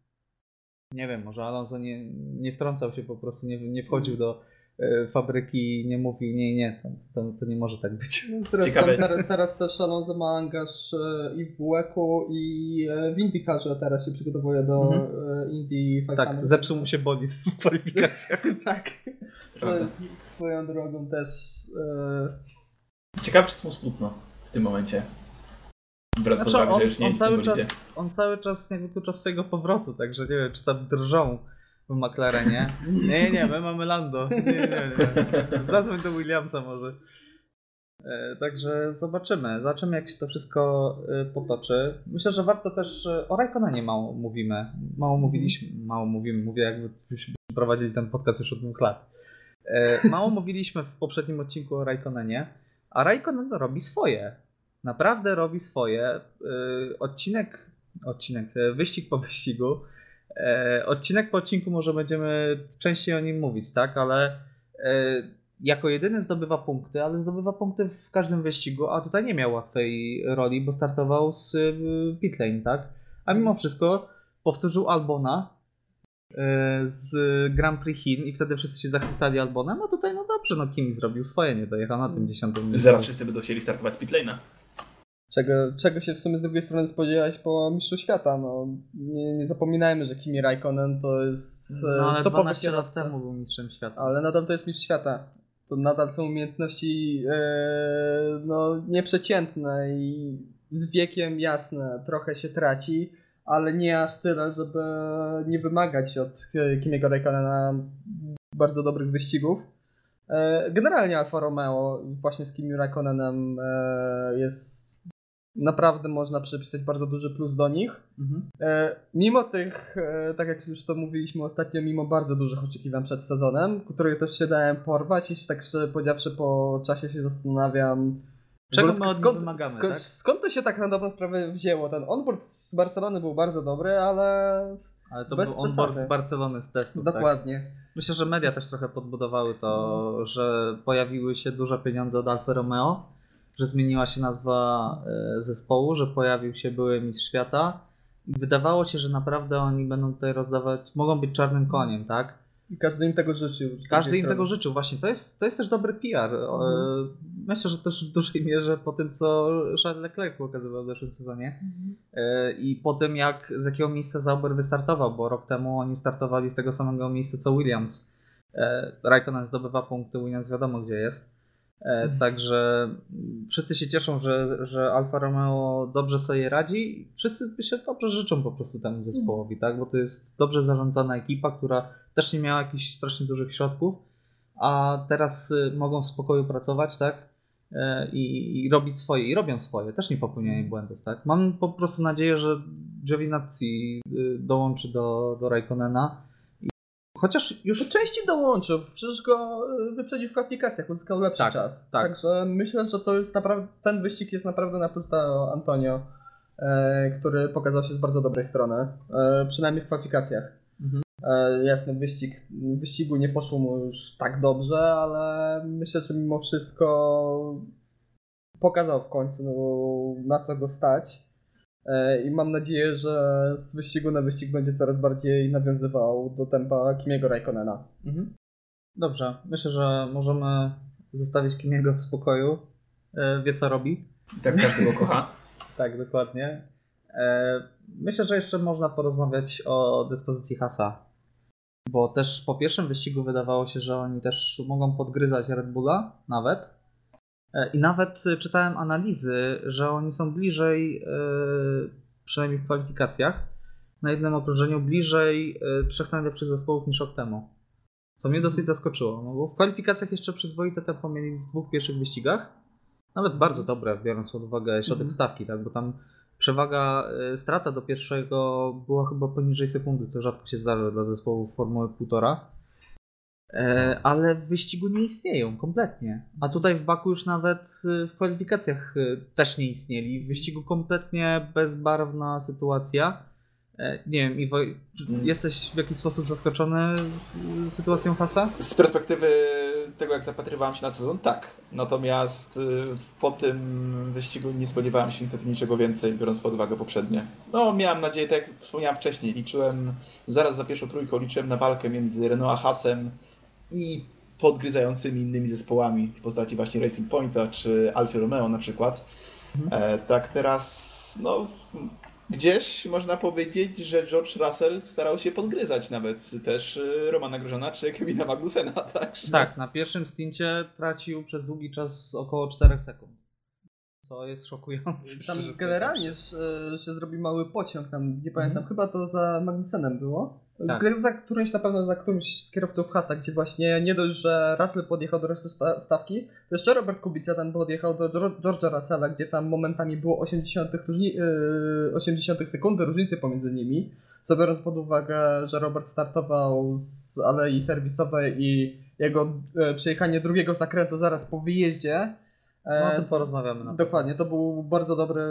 Nie wiem, może Alonso nie, nie wtrącał się po prostu, nie, nie wchodził do e, fabryki i nie mówił, nie, nie, to, to, to nie może tak być. No zresztą teraz, teraz też Alonso ma angaż e, i w WEC-u i e, w IndyCarze teraz się przygotowuje do mhm. Indy 500. Tak, zepsuł mu się bolid w kwalifikacjach. tak, to jest swoją drogą też... Ciekawe, czy jest mu smutno w tym momencie. Wraz znaczy, on, że już nie on, cały czas, on cały czas nie wyklucza swojego powrotu, także nie wiem, czy tam drżą w McLarenie. Nie, nie, my mamy Lando. Nie, nie, nie. Zadzwoń do Williamsa może. E, także zobaczymy. Zobaczymy, jak się to wszystko e, potoczy. Myślę, że warto też e, o Raikkonenie mało mówimy. Mało mówiliśmy, mało mówimy, mówię jakbyśmy prowadzili ten podcast już od dwóch lat. Mało mówiliśmy w poprzednim odcinku o Raikkonenie, a Raikkonen robi swoje naprawdę robi swoje. Odcinek, odcinek, wyścig po wyścigu. Y, odcinek po odcinku może będziemy częściej o nim mówić, tak, ale jako jedyny zdobywa punkty, ale zdobywa punkty w każdym wyścigu, a tutaj nie miał łatwej roli, bo startował z pitlane, tak? A mimo wszystko powtórzył Albona z Grand Prix Chin i wtedy wszyscy się zachwycali Albonem, a tutaj no dobrze, no Kimi zrobił swoje, nie dojechał na tym dziesiątym miejscu. Zaraz wszyscy będą chcieli startować z pitlane'a. Czego, czego się w sumie z drugiej strony spodziewać po Mistrzu Świata. No, nie, nie zapominajmy, że Kimi Raikkonen to jest No ale 12 lat temu był Mistrzem Świata. Ale nadal to jest Mistrz Świata. To nadal są umiejętności e, no, nieprzeciętne i z wiekiem jasne trochę się traci, ale nie aż tyle, żeby nie wymagać od Kimiego Raikkonena bardzo dobrych wyścigów. E, generalnie Alfa Romeo właśnie z Kimi Raikkonenem e, jest naprawdę można przypisać bardzo duży plus do nich. Mhm. E, mimo tych, e, tak jak już to mówiliśmy ostatnio, mimo bardzo dużych oczekiwań przed sezonem, które też się dałem porwać i tak szczerze powiedziawszy po czasie się zastanawiam, Czego my od skąd, wymagamy, skąd, tak? skąd to się tak na dobrą sprawę wzięło? Ten onboard z Barcelony był bardzo dobry, ale ale to Bez był onboard z Barcelony z testów. Tak? Dokładnie. Tak? Myślę, że media też trochę podbudowały to, że pojawiły się duże pieniądze od Alfa Romeo że zmieniła się nazwa e, zespołu, że pojawił się były mistrz świata i wydawało się, że naprawdę oni będą tutaj rozdawać, mogą być czarnym koniem, tak? I każdy im tego życzył. Każdy im tego życzył, właśnie. To jest, to jest też dobry PR. Mhm. Myślę, że też w dużej mierze po tym, co Charles Leclerc pokazywał w zeszłym sezonie mhm. E, i po tym, jak z jakiego miejsca Zauber wystartował, bo rok temu oni startowali z tego samego miejsca co Williams. E, Raikkonen zdobywa punkty, Williams wiadomo gdzie jest. E. Także wszyscy się cieszą, że, że Alfa Romeo dobrze sobie radzi. Wszyscy się dobrze życzą po prostu temu zespołowi, tak? Bo to jest dobrze zarządzana ekipa, która też nie miała jakichś strasznie dużych środków, a teraz y, mogą w spokoju pracować, tak? E, I, i robić swoje, i robią swoje, też nie popełniają błędów, tak? Mam po prostu nadzieję, że Giovinazzi y, dołączy do, do Raikkonena Chociaż już... Po części dołączył, przecież go e, wyprzedził w kwalifikacjach, uzyskał lepszy tak, czas. Tak. Także myślę, że to jest naprawdę, ten wyścig jest naprawdę na plus Antonio, e, który pokazał się z bardzo dobrej strony, e, przynajmniej w kwalifikacjach. Mhm. E, jasny wyścig, wyścigu nie poszło mu już tak dobrze, ale myślę, że mimo wszystko pokazał w końcu no, na co go stać. E, I mam nadzieję, że z wyścigu na wyścig będzie coraz bardziej nawiązywał do tempa Kimiego Raikkonena. Mhm. Dobrze, myślę, że możemy zostawić Kimiego w spokoju. E, wie co robi. Tak każdy go kocha. tak, dokładnie. E, myślę, że jeszcze można porozmawiać o dyspozycji Hasa. Bo też po pierwszym wyścigu wydawało się, że oni też mogą podgryzać Red Bulla nawet. E, I nawet czytałem analizy, że oni są bliżej, e, przynajmniej w kwalifikacjach, na jednym okrążeniu bliżej e, trzech najlepszych zespołów niż rok temu. Co mnie dosyć zaskoczyło, no bo w kwalifikacjach jeszcze przyzwoite tempo mieli w dwóch pierwszych wyścigach. Nawet bardzo dobre, biorąc pod uwagę środek -hmm. stawki, tak? bo tam przewaga, strata do pierwszego była chyba poniżej sekundy, co rzadko się zdarza dla zespołów Formuły 1,5. E, ale w wyścigu nie istnieją kompletnie. A tutaj w Baku już nawet e, w kwalifikacjach e, też nie istnieli. W wyścigu kompletnie bezbarwna sytuacja. E, Nie wiem, Iwo, Mm. jesteś w jakiś sposób zaskoczony e, sytuacją Hasa? Z perspektywy tego, jak zapatrywałem się na sezon, tak. Natomiast y, po tym wyścigu nie spodziewałem się niestety niczego więcej, biorąc pod uwagę poprzednie. No, miałem nadzieję, tak jak wspomniałem wcześniej, liczyłem zaraz za pierwszą trójką, liczyłem na walkę między Renault a Hasem i podgryzającymi innymi zespołami w postaci właśnie Racing Pointa czy Alfa Romeo na przykład. E, tak teraz, no, gdzieś można powiedzieć, że George Russell starał się podgryzać nawet też y, Romana Grożona czy Kevina Magnusena, także... Tak, na pierwszym stincie tracił przez długi czas około 4 sekund. Co jest szokujące. Tam generalnie że, się zrobi mały pociąg, tam nie pamiętam, Mhm. chyba to za Magnusenem było. Tak. Za którymś na pewno za którymś z kierowców Hasa, gdzie właśnie nie dość, że Russell podjechał do reszty sta- stawki, to jeszcze Robert Kubica tam podjechał do Geor- George'a Russella, gdzie tam momentami było 80, różni- yy, 80 sekundy różnicy pomiędzy nimi. Co biorąc pod uwagę, że Robert startował z alei serwisowej i jego e, przejechanie drugiego zakrętu zaraz po wyjeździe. No o tym porozmawiamy na. Dokładnie, to był bardzo dobry,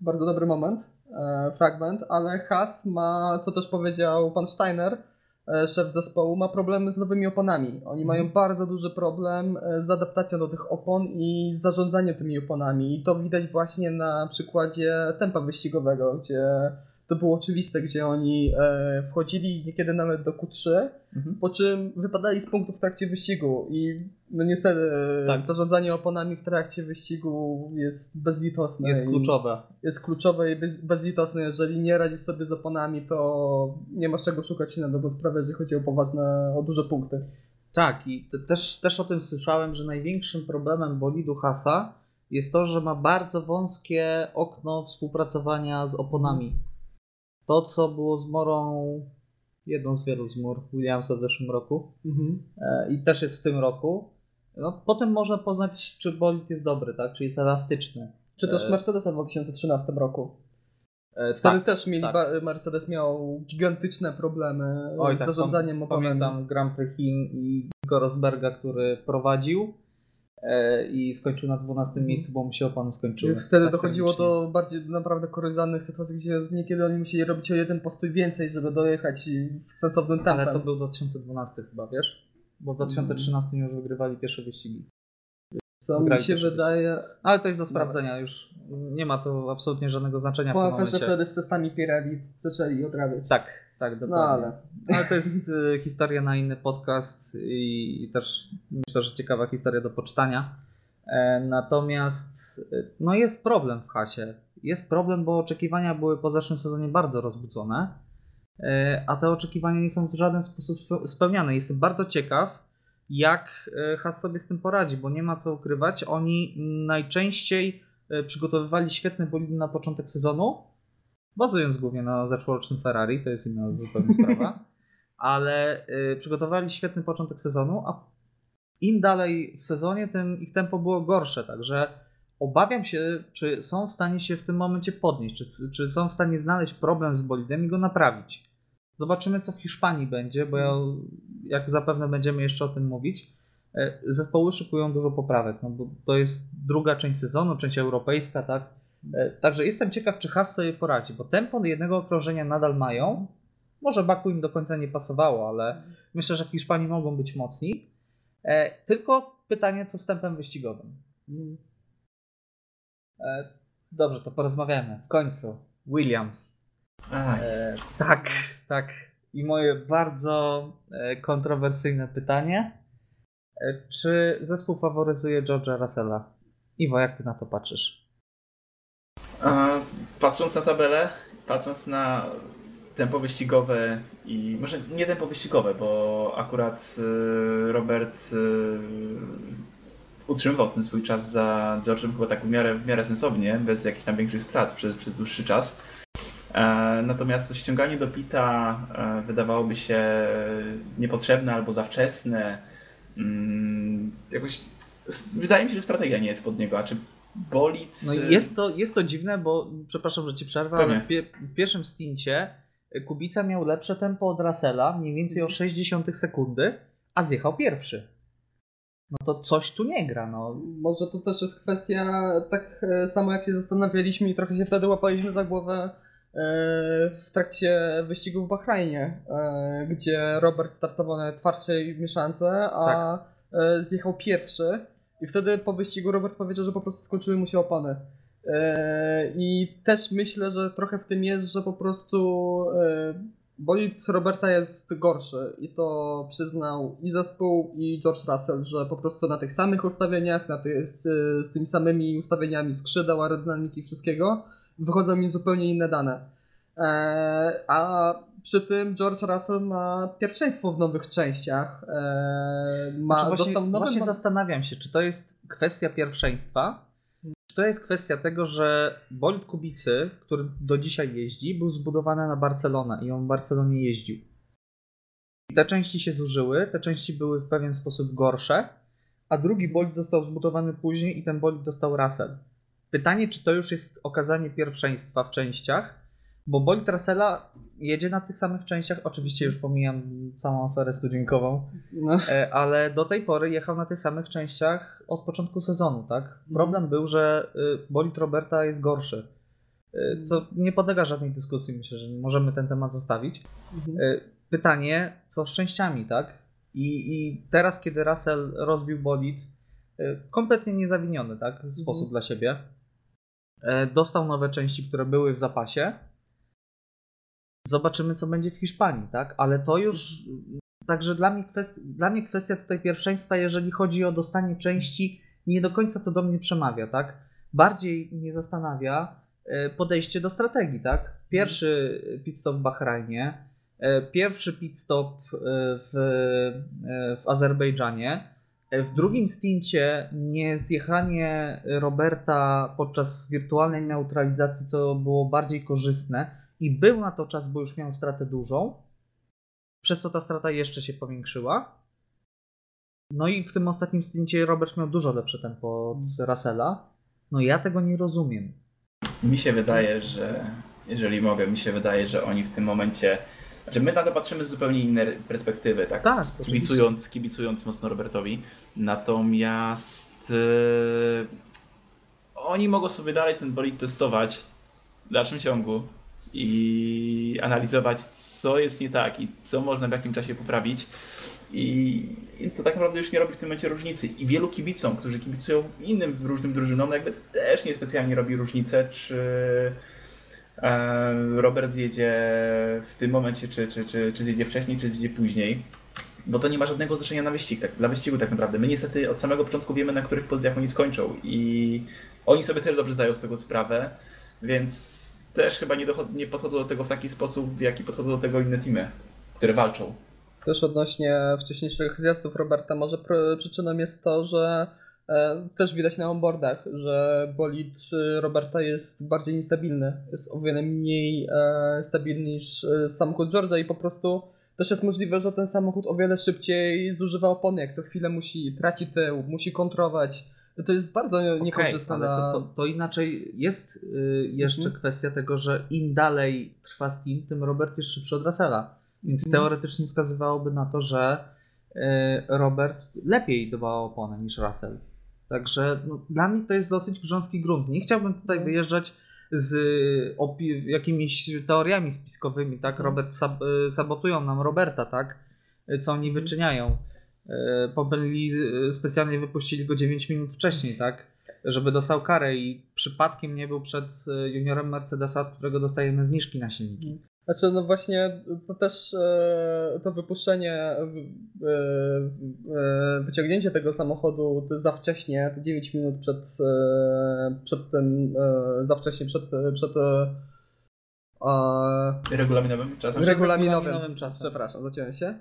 bardzo dobry moment, e, fragment, ale Haas ma, co też powiedział pan Steiner, e, szef zespołu, ma problemy z nowymi oponami. Oni mają bardzo duży problem e, z adaptacją do tych opon i zarządzaniem tymi oponami. I to widać właśnie na przykładzie tempa wyścigowego, gdzie to było oczywiste, gdzie oni e, wchodzili niekiedy nawet do Q3, Mhm. po czym wypadali z punktów w trakcie wyścigu i no niestety Tak. zarządzanie oponami w trakcie wyścigu jest bezlitosne. Jest kluczowe. Jest kluczowe i bez, bezlitosne. Jeżeli nie radzisz sobie z oponami, to nie masz czego szukać na dobrą sprawę, jeżeli chodzi o poważne, o duże punkty. Tak, i te- też, też o tym słyszałem, że największym problemem bolidu Hasa jest to, że ma bardzo wąskie okno współpracowania z oponami. To, co było z Morą, jedną z wielu zmór Williamsa w zeszłym roku e, i też jest w tym roku, no, potem można poznać, czy bolid jest dobry, tak? czy jest elastyczny. Czy też E, Mercedesa w 2013 roku. E, Wtedy tak, też mieli tak. Mercedes miał gigantyczne problemy Oj, z tak, zarządzaniem oponami. Pamiętam Grand Prix Chin i Nico Rosberga, który prowadził i skończył na 12 Mhm. miejscu, bo mu się opony skończyły. I wtedy Tak dochodziło do bardziej naprawdę kuriozalnych sytuacji, gdzie niekiedy oni musieli robić o jeden postój więcej, żeby dojechać sensownym tempem. Ale to był 2012 chyba, wiesz? Bo w 2013 już wygrywali pierwsze wyścigi. Co mi się wydaje, Ale to jest do sprawdzenia, już nie ma to absolutnie żadnego znaczenia w momencie. wtedy z testami Pirelli zaczęli odrabiać. Tak, tak, dokładnie. No ale Ale to jest y, historia na inny podcast i, i też myślę, że ciekawa historia do poczytania. E, natomiast y, no jest problem w hasie. Jest problem, bo oczekiwania były po zeszłym sezonie bardzo rozbudzone, e, a te oczekiwania nie są w żaden sposób spe- spełniane. Jestem bardzo ciekaw, jak e, Has sobie z tym poradzi, bo nie ma co ukrywać. Oni najczęściej e, przygotowywali świetne bolidy na początek sezonu, bazując głównie na zeszłorocznym Ferrari, to jest inna zupełnie sprawa, ale y, przygotowali świetny początek sezonu, a im dalej w sezonie, tym ich tempo było gorsze, także obawiam się, czy są w stanie się w tym momencie podnieść, czy, czy są w stanie znaleźć problem z bolidem i go naprawić. Zobaczymy, co w Hiszpanii będzie, bo ja, jak zapewne będziemy jeszcze o tym mówić, e, zespoły szykują dużo poprawek, no bo to jest druga część sezonu, część europejska, tak? E, Także jestem ciekaw, czy Haas sobie poradzi, bo tempo jednego okrążenia nadal mają. Może Baku im do końca nie pasowało, ale myślę, że w Hiszpanii mogą być mocni. E, tylko pytanie, co z tempem wyścigowym. E, dobrze, to porozmawiamy. W końcu. Williams. E, tak, tak. I moje bardzo kontrowersyjne pytanie. Czy zespół faworyzuje George'a Russella? Iwo, jak ty na to patrzysz? Patrząc na tabelę, patrząc na tempo wyścigowe i może nie tempo wyścigowe, bo akurat y, Robert y, utrzymywał ten swój czas za George'em chyba tak w miarę, w miarę sensownie, bez jakichś tam większych strat przez, przez dłuższy czas. E, Natomiast to ściąganie do pita e, wydawałoby się niepotrzebne albo za wczesne. Mm, Jakoś, wydaje mi się, że strategia nie jest pod niego, a czy bolid... No i jest to, jest to dziwne, bo przepraszam, że ci przerwę, ale w, pie, w pierwszym stincie Kubica miał lepsze tempo od Russella, mniej więcej o 0,6 sekundy, a zjechał pierwszy. No to coś tu nie gra, no. Może to też jest kwestia, tak e, samo jak się zastanawialiśmy i trochę się wtedy łapaliśmy za głowę e, w trakcie wyścigu w Bahrajnie, e, gdzie Robert startował na twardszej mieszance, a e, zjechał pierwszy i wtedy po wyścigu Robert powiedział, że po prostu skończyły mu się opony. E, I też myślę, że trochę w tym jest, że po prostu e, bolid Roberta jest gorszy i to przyznał i zespół i George Russell, że po prostu na tych samych ustawieniach, na tych, z, z tymi samymi ustawieniami skrzydeł, aerodynamiki wszystkiego wychodzą mi zupełnie inne dane. E, a przy tym George Russell ma pierwszeństwo w nowych częściach. E, ma, Znaczy właśnie, dostał nowe właśnie ma- zastanawiam się, czy to jest kwestia pierwszeństwa, czy to jest kwestia tego, że bolid Kubicy, który do dzisiaj jeździ, był zbudowany na Barcelonę i on w Barcelonie jeździł. I te części się zużyły, te części były w pewien sposób gorsze, a drugi bolid został zbudowany później i ten bolid dostał Russell. Pytanie, czy to już jest okazanie pierwszeństwa w częściach, bo bolid Russella jedzie na tych samych częściach, oczywiście już pomijam całą aferę studzinkową, No. E, ale do tej pory jechał na tych samych częściach od początku sezonu, tak? Problem był, że y, bolid Roberta jest gorszy. Y, Co nie podlega żadnej dyskusji, myślę, że możemy ten temat zostawić. Mhm. Y, Pytanie, co z częściami, tak? I, i teraz, kiedy Russell rozbił bolid, y, kompletnie niezawiniony, tak? W sposób dla siebie, e, dostał nowe części, które były w zapasie. Zobaczymy, co będzie w Hiszpanii, tak? Ale to już Także dla mnie, kwestia, dla mnie kwestia tutaj pierwszeństwa, jeżeli chodzi o dostanie części, nie do końca to do mnie przemawia, tak? Bardziej mnie zastanawia e, podejście do strategii, tak? Pierwszy pit stop w Bahrajnie, e, pierwszy pit stop e, w, w Azerbejdżanie, w drugim stincie nie zjechanie Roberta podczas wirtualnej neutralizacji, co było bardziej korzystne i był na to czas, bo już miał stratę dużą przez co ta strata jeszcze się powiększyła. No i w tym ostatnim stincie Robert miał dużo lepsze tempo od Russella. No ja tego nie rozumiem. Mi się wydaje, że jeżeli mogę, mi się wydaje, że oni w tym momencie. Znaczy my na to patrzymy z zupełnie innej perspektywy, tak? Tak, kibicując, kibicując mocno Robertowi. Natomiast e, oni mogą sobie dalej ten bolid testować w dalszym ciągu i analizować, co jest nie tak i co można w jakim czasie poprawić. I, to tak naprawdę już nie robi w tym momencie różnicy. I wielu kibicom, którzy kibicują innym różnym drużynom, jakby też niespecjalnie robi różnicę, czy Robert zjedzie w tym momencie, czy, czy, czy, czy zjedzie wcześniej, czy zjedzie później. Bo to nie ma żadnego znaczenia na wyścig, tak, dla wyścigu tak naprawdę. My niestety od samego początku wiemy, na których pozycjach oni skończą i oni sobie też dobrze zdają z tego sprawę, więc też chyba nie, dochod- nie podchodzą do tego w taki sposób, w jaki podchodzą do tego inne teamy, które walczą. Też odnośnie wcześniejszych zjazdów Roberta, może pr- przyczyną jest to, że e, też widać na onboardach, że bolid e, Roberta jest bardziej niestabilny. Jest o wiele mniej e, stabilny niż samochód George'a i po prostu też jest możliwe, że ten samochód o wiele szybciej zużywa opony, jak co chwilę musi traci tył, musi kontrować. To jest bardzo nie- niekorzystne ale dla... to, to, to inaczej jest y, jeszcze Mhm. kwestia tego, że im dalej trwa Steam, tym Robert jest szybszy od Russella. Więc Mhm. teoretycznie wskazywałoby na to, że y, Robert lepiej dbał o oponę niż Russell. Także no, dla mnie to jest dosyć grząski grunt. Nie chciałbym tutaj No. wyjeżdżać z jakimiś teoriami spiskowymi, tak? Robert sab- y, sabotują nam Roberta, tak? Y, Co oni wyczyniają. Y, Pobelli y, specjalnie wypuścili go 9 minut wcześniej, tak? Żeby dostał karę i przypadkiem nie był przed y, juniorem Mercedesa, od którego dostajemy zniżki na silniki. Znaczy, no właśnie, to też e, to wypuszczenie, e, e, wyciągnięcie tego samochodu za wcześnie, te 9 minut przed, e, przed tym, e, za wcześnie przed, przed e, e, Regulaminowym czasem? regulaminowym, regulaminowym czasem. przepraszam, zaciąłem się, e,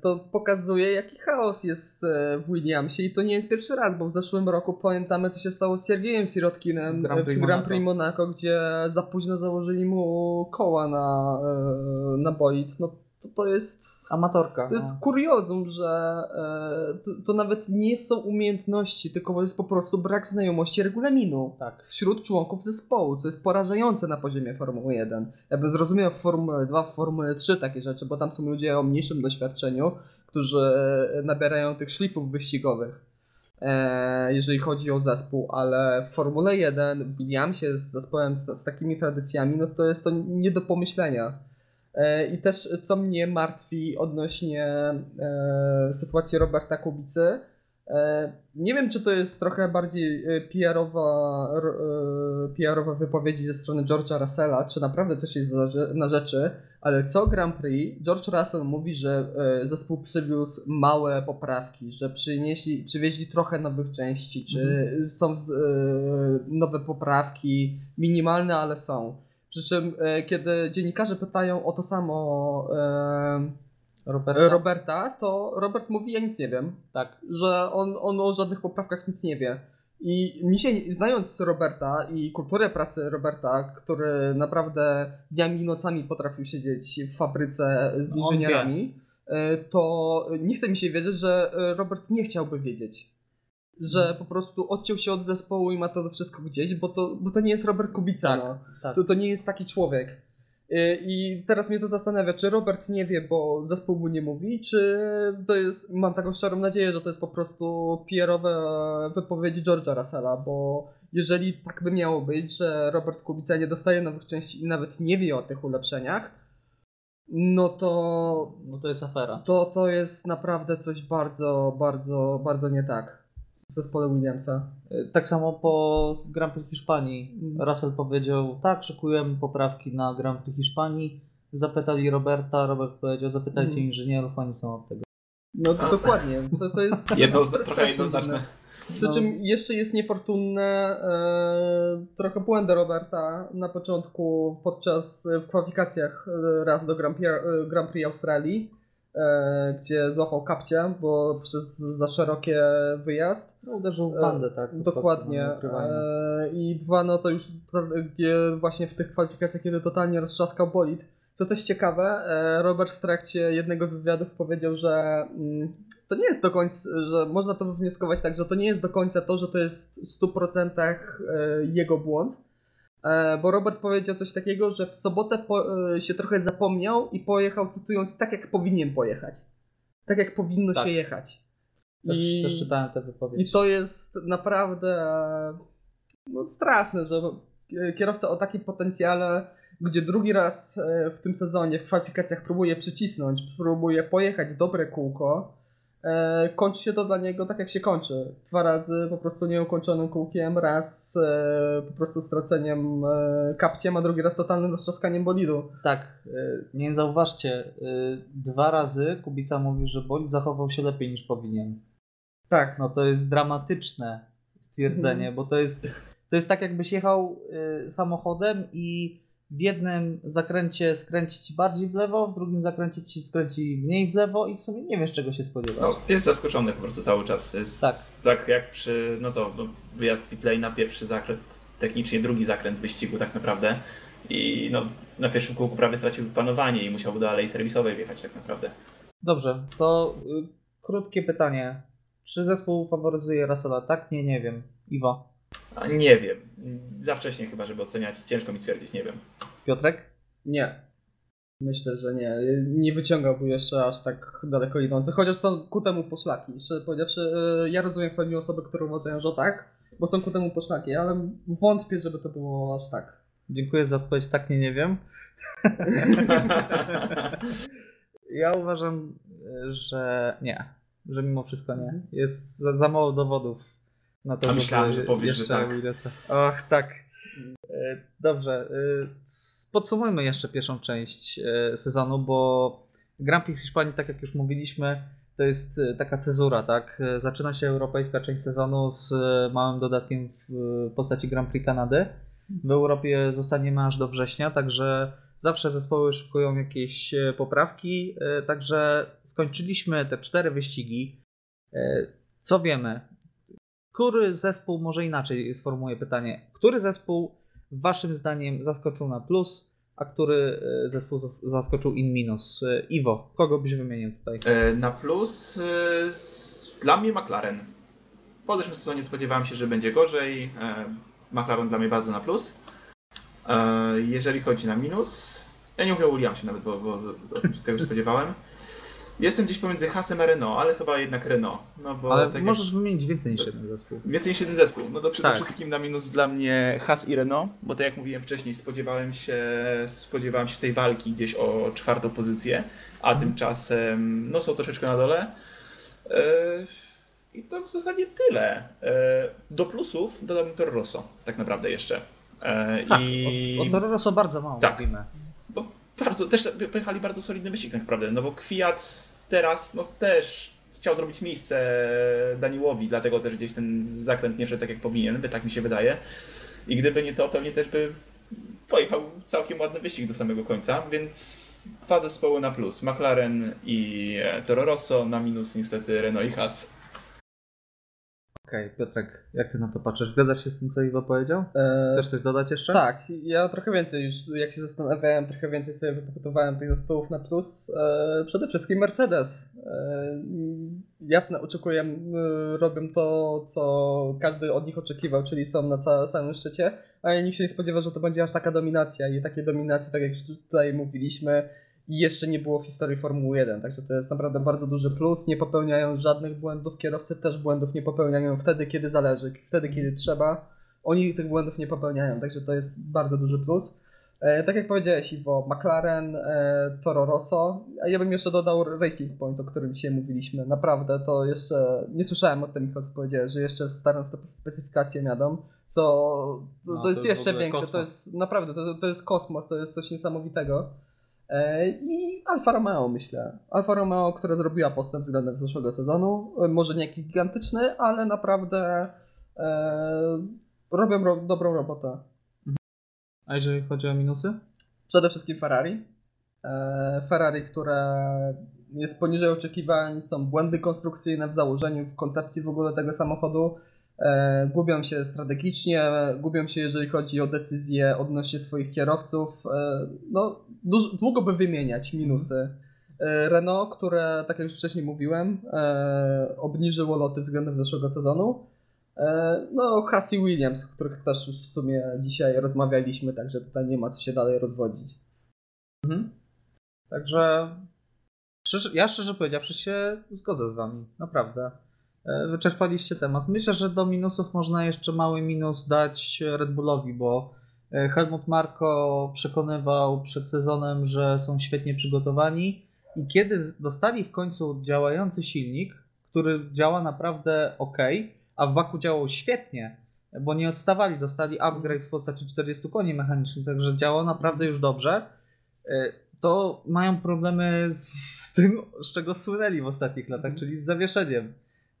to pokazuje jaki chaos jest e, w Williamsie i to nie jest pierwszy raz, bo w zeszłym roku pamiętamy co się stało z Siergiejem Sirotkinem Grand w Prix Grand Prix Monaco. Monaco, gdzie za późno założyli mu koła na, e, na bolid. No to, to jest... Amatorka. To jest no. kuriozum, że e, to, to nawet nie są umiejętności, tylko jest po prostu brak znajomości regulaminu Tak. wśród członków zespołu, co jest porażające na poziomie Formuły 1. Ja bym zrozumiał w Formule 2, w Formule 3 takie rzeczy, bo tam są ludzie o mniejszym doświadczeniu, którzy nabierają tych szlifów wyścigowych, e, jeżeli chodzi o zespół, ale w Formule 1 w Williamsie z zespołem z, z takimi tradycjami, no to jest to nie do pomyślenia. E, I też co mnie martwi odnośnie e, sytuacji Roberta Kubicy, e, nie wiem, czy to jest trochę bardziej PR-owa, PR-owa wypowiedzi ze strony George'a Russella, czy naprawdę coś jest na, rze- na rzeczy, ale co Grand Prix, George Russell mówi, że zespół przywiózł małe poprawki, że przynieśli, przywieźli trochę nowych części, czy są z, e, nowe poprawki, minimalne, ale są. Przy czym, e, kiedy dziennikarze pytają o to samo e, Roberta? Roberta, to Robert mówi, ja nic nie wiem tak. że on, on o żadnych poprawkach nic nie wie. I mi się, znając Roberta i kulturę pracy Roberta, który naprawdę dniami i nocami potrafił siedzieć w fabryce z inżynierami, e, to nie chce mi się wierzyć, że e, Robert nie chciałby wiedzieć. Że po prostu odciął się od zespołu i ma to wszystko gdzieś, bo to, bo to nie jest Robert Kubica. Tak, no. tak. To, to nie jest taki człowiek. Y, I teraz mnie to zastanawia, czy Robert nie wie, bo zespół mu nie mówi, czy to jest, mam taką szczerą nadzieję, że to jest po prostu PR-owe wypowiedzi George'a Russella, bo jeżeli tak by miało być, że Robert Kubica nie dostaje nowych części i nawet nie wie o tych ulepszeniach, no to No to jest afera. to, to jest naprawdę coś bardzo, bardzo, bardzo nie tak w zespole Williamsa. Tak samo po Grand Prix Hiszpanii. Russell powiedział, tak, szykujemy poprawki na Grand Prix Hiszpanii. Zapytali Roberta, Robert powiedział, zapytajcie Mhm. inżynierów, oni są od tego. No to dokładnie, to, to jest Jedno, strasznie trochę jednoznaczne. Przy No. czym jeszcze jest niefortunne e, trochę błędy Roberta na początku podczas w kwalifikacjach e, raz do Grand Prix, e, Grand Prix Australii, gdzie złapał kapcie, bo przez za szerokie wyjazd. No, uderzył w bandę, tak. Dokładnie. E, I dwa, no to już właśnie w tych kwalifikacjach, kiedy totalnie roztrzaskał bolid. Co też ciekawe, e, Robert w trakcie jednego z wywiadów powiedział, że mm, to nie jest do końca, że można to wywnioskować tak, że to nie jest do końca to, że to jest w 100% e, jego błąd. E, Bo Robert powiedział coś takiego, że w sobotę po, e, się trochę zapomniał i pojechał, cytując, tak jak powinien pojechać. Tak jak powinno Tak. się jechać. Też, I- też czytałem tę wypowiedź. i to jest naprawdę no, straszne, że kierowca o takim potencjale, gdzie drugi raz e, w tym sezonie w kwalifikacjach próbuje przycisnąć, próbuje pojechać dobre kółko, e, kończy się to dla niego tak jak się kończy. Dwa razy po prostu nieukończonym kółkiem, raz e, po prostu straceniem e, kapciem, a drugi raz totalnym roztrzaskaniem bolidu. Tak, y, nie zauważcie, y, dwa razy Kubica mówi, że bolid zachował się lepiej niż powinien. Tak. No to jest dramatyczne stwierdzenie, Mhm. bo to jest, to jest tak jakbyś jechał y, samochodem i w jednym zakręcie skręci ci bardziej w lewo, w drugim zakręcie ci skręci mniej w lewo i w sumie nie wiesz czego się spodziewać. No, jest zaskoczony po prostu cały czas. Jest Tak. tak jak przy, no co, no, wyjazd z pitlane na pierwszy zakręt, technicznie drugi zakręt wyścigu tak naprawdę. I no, na pierwszym kółku prawie stracił panowanie i musiał do alei serwisowej wjechać tak naprawdę. Dobrze, to y, krótkie pytanie. Czy zespół faworyzuje Russella? Tak? Nie, nie wiem. Iwo, A nie wiem. Za wcześnie chyba, żeby oceniać. Ciężko mi stwierdzić, nie wiem. Piotrek? Nie. Myślę, że nie. Nie wyciągałby jeszcze aż tak daleko idących, chociaż są ku temu poszlaki. Szczerze powiedziawszy, e, ja rozumiem w pełni osoby, które uważają, że tak, bo są ku temu poszlaki, ale wątpię, żeby to było aż tak. Dziękuję za odpowiedź. Tak, nie, nie wiem. Ja uważam, y, że nie. Że mimo wszystko nie. Jest za, za mało dowodów na to, A myślałem, że powiesz, że tak. Och, tak. Y, Dobrze. s- Podsumujmy jeszcze pierwszą część y, sezonu, bo Grand Prix Hiszpanii, tak jak już mówiliśmy, to jest taka cezura, tak? Zaczyna się europejska część sezonu z małym dodatkiem w postaci Grand Prix Kanady. W Europie zostaniemy aż do września, także zawsze zespoły szykują jakieś e, poprawki. e, Także skończyliśmy te cztery wyścigi. E, Co wiemy? Który zespół, może inaczej sformułuję pytanie, który zespół waszym zdaniem zaskoczył na plus, a który e, zespół zas- zaskoczył in minus? E, Iwo, kogo byś wymienił tutaj? E, Na plus dla mnie McLaren. Po zeszłym sezonie spodziewałem się, że będzie gorzej. McLaren dla mnie bardzo na plus. Jeżeli chodzi na minus, ja nie mówię o Williamsie nawet, bo, bo, bo tego się spodziewałem. Jestem gdzieś pomiędzy Hasem a Renault, ale chyba jednak Renault. No bo Ale tak jak- możesz wymienić więcej niż jeden zespół. Więcej niż jeden zespół. No to przede Tak. wszystkim na minus dla mnie Has i Renault, bo tak jak mówiłem wcześniej, spodziewałem się, spodziewałem się tej walki gdzieś o czwartą pozycję, a tymczasem no są troszeczkę na dole. E, I to w zasadzie tyle. E, Do plusów dodałbym Toro Rosso, tak naprawdę jeszcze. E, Tak, I... o, o Toro Rosso bardzo mało Tak. mówimy. Bardzo, też pojechali bardzo solidny wyścig tak naprawdę, no bo Kwiat teraz no też chciał zrobić miejsce Daniłowi, dlatego też gdzieś ten zakręt nie wszedł tak jak powinien, by tak mi się wydaje. I gdyby nie to, pewnie też by pojechał całkiem ładny wyścig do samego końca, więc dwa zespoły na plus, McLaren i Toro Rosso, na minus niestety Renault i Haas. Okej, Piotrek, jak ty na to patrzysz? Zgadzasz się z tym, co Iwo powiedział? E, Chcesz coś dodać jeszcze? Tak, ja trochę więcej już, jak się zastanawiałem, trochę więcej sobie wypytowałem tych zespołów na plus. E, przede wszystkim Mercedes. E, jasne, oczekuję, robią to, co każdy od nich oczekiwał, czyli są na ca- samym szczycie, ale nikt się nie spodziewał, że to będzie aż taka dominacja i takiej dominacji, tak jak już tutaj mówiliśmy, jeszcze nie było w historii Formuły 1, także to jest naprawdę bardzo duży plus. Nie popełniają żadnych błędów, kierowcy też błędów nie popełniają wtedy, kiedy zależy, wtedy, kiedy trzeba oni tych błędów nie popełniają, także to jest bardzo duży plus. E, tak jak powiedziałeś Iwo, McLaren, e, Toro Rosso, a ja bym jeszcze dodał Racing Point, o którym dzisiaj mówiliśmy. Naprawdę to jeszcze, nie słyszałem o tym, co powiedziałeś, że jeszcze starą spe- specyfikację jadą, co to, No, to jest to jest jeszcze większe, to kosmos. jest naprawdę, to, to jest kosmos, to jest coś niesamowitego. E, I Alfa Romeo myślę. Alfa Romeo, która zrobiła postęp względem zeszłego sezonu. E, Może nie jakiś gigantyczny, ale naprawdę e, robią ro dobrą robotę. A jeżeli chodzi o minusy? Przede wszystkim Ferrari. E, Ferrari, które jest poniżej oczekiwań, są błędy konstrukcyjne w założeniu, w koncepcji w ogóle tego samochodu. E, gubią się strategicznie, gubią się jeżeli chodzi o decyzje odnośnie swoich kierowców. E, no, duż, długo by wymieniać minusy. E, Renault, które, tak jak już wcześniej mówiłem, obniżyło loty względem zeszłego sezonu. No, Haas i Williams, o których też już w sumie dzisiaj rozmawialiśmy, także tutaj nie ma co się dalej rozwodzić. Mhm. Także ja szczerze powiedziawszy się zgodzę z wami, naprawdę. E, Wyczerpaliście temat. Myślę, że do minusów można jeszcze mały minus dać Red Bullowi, bo e, Helmut Marko przekonywał przed sezonem, że są świetnie przygotowani i kiedy dostali w końcu działający silnik, który działa naprawdę ok, a w Baku działał świetnie, bo nie odstawali, dostali upgrade w postaci 40 koni mechanicznych, także działał naprawdę już dobrze e, to mają problemy z tym, z czego słynęli w ostatnich latach, czyli z zawieszeniem.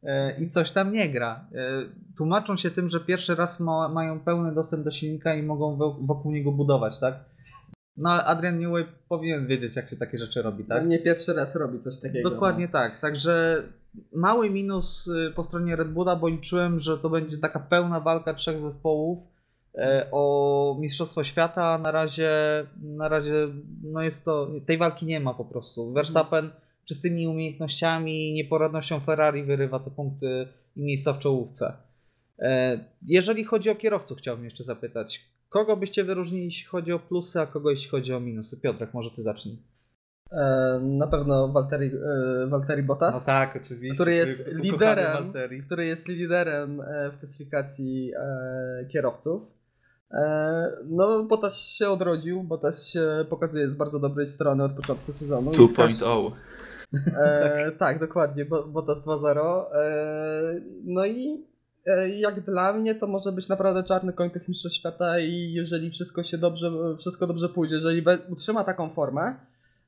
E, I coś tam nie gra. E, Tłumaczą się tym, że pierwszy raz ma, mają pełny dostęp do silnika i mogą wo- wokół niego budować, tak? No, ale Adrian Newey powinien wiedzieć, jak się takie rzeczy robi, tak? Nie pierwszy raz robi coś takiego. Dokładnie tak. Także mały minus y, po stronie Red Bulla, bo liczyłem, że to będzie taka pełna walka trzech zespołów e, o Mistrzostwo Świata. a Na razie, na razie no jest to, tej walki nie ma po prostu. Verstappen czystymi umiejętnościami i nieporadnością Ferrari wyrywa te punkty i miejsca w czołówce. E, Jeżeli chodzi o kierowców, chciałbym jeszcze zapytać. Kogo byście wyróżnili, jeśli chodzi o plusy, a kogo jeśli chodzi o minusy? Piotrek, może ty zacznij. E, Na pewno Valtteri, e, Valtteri Bottas. No tak, oczywiście. który jest liderem, który jest liderem w klasyfikacji kierowców. No, Bottas się odrodził, Bottas się pokazuje z bardzo dobrej strony od początku sezonu. I też- 2.0. E, tak, dokładnie, Bo- Bottas 2-0. E, no i e, jak dla mnie to może być naprawdę czarny koń tych mistrzostw świata i jeżeli wszystko się dobrze, wszystko dobrze pójdzie, jeżeli utrzyma taką formę,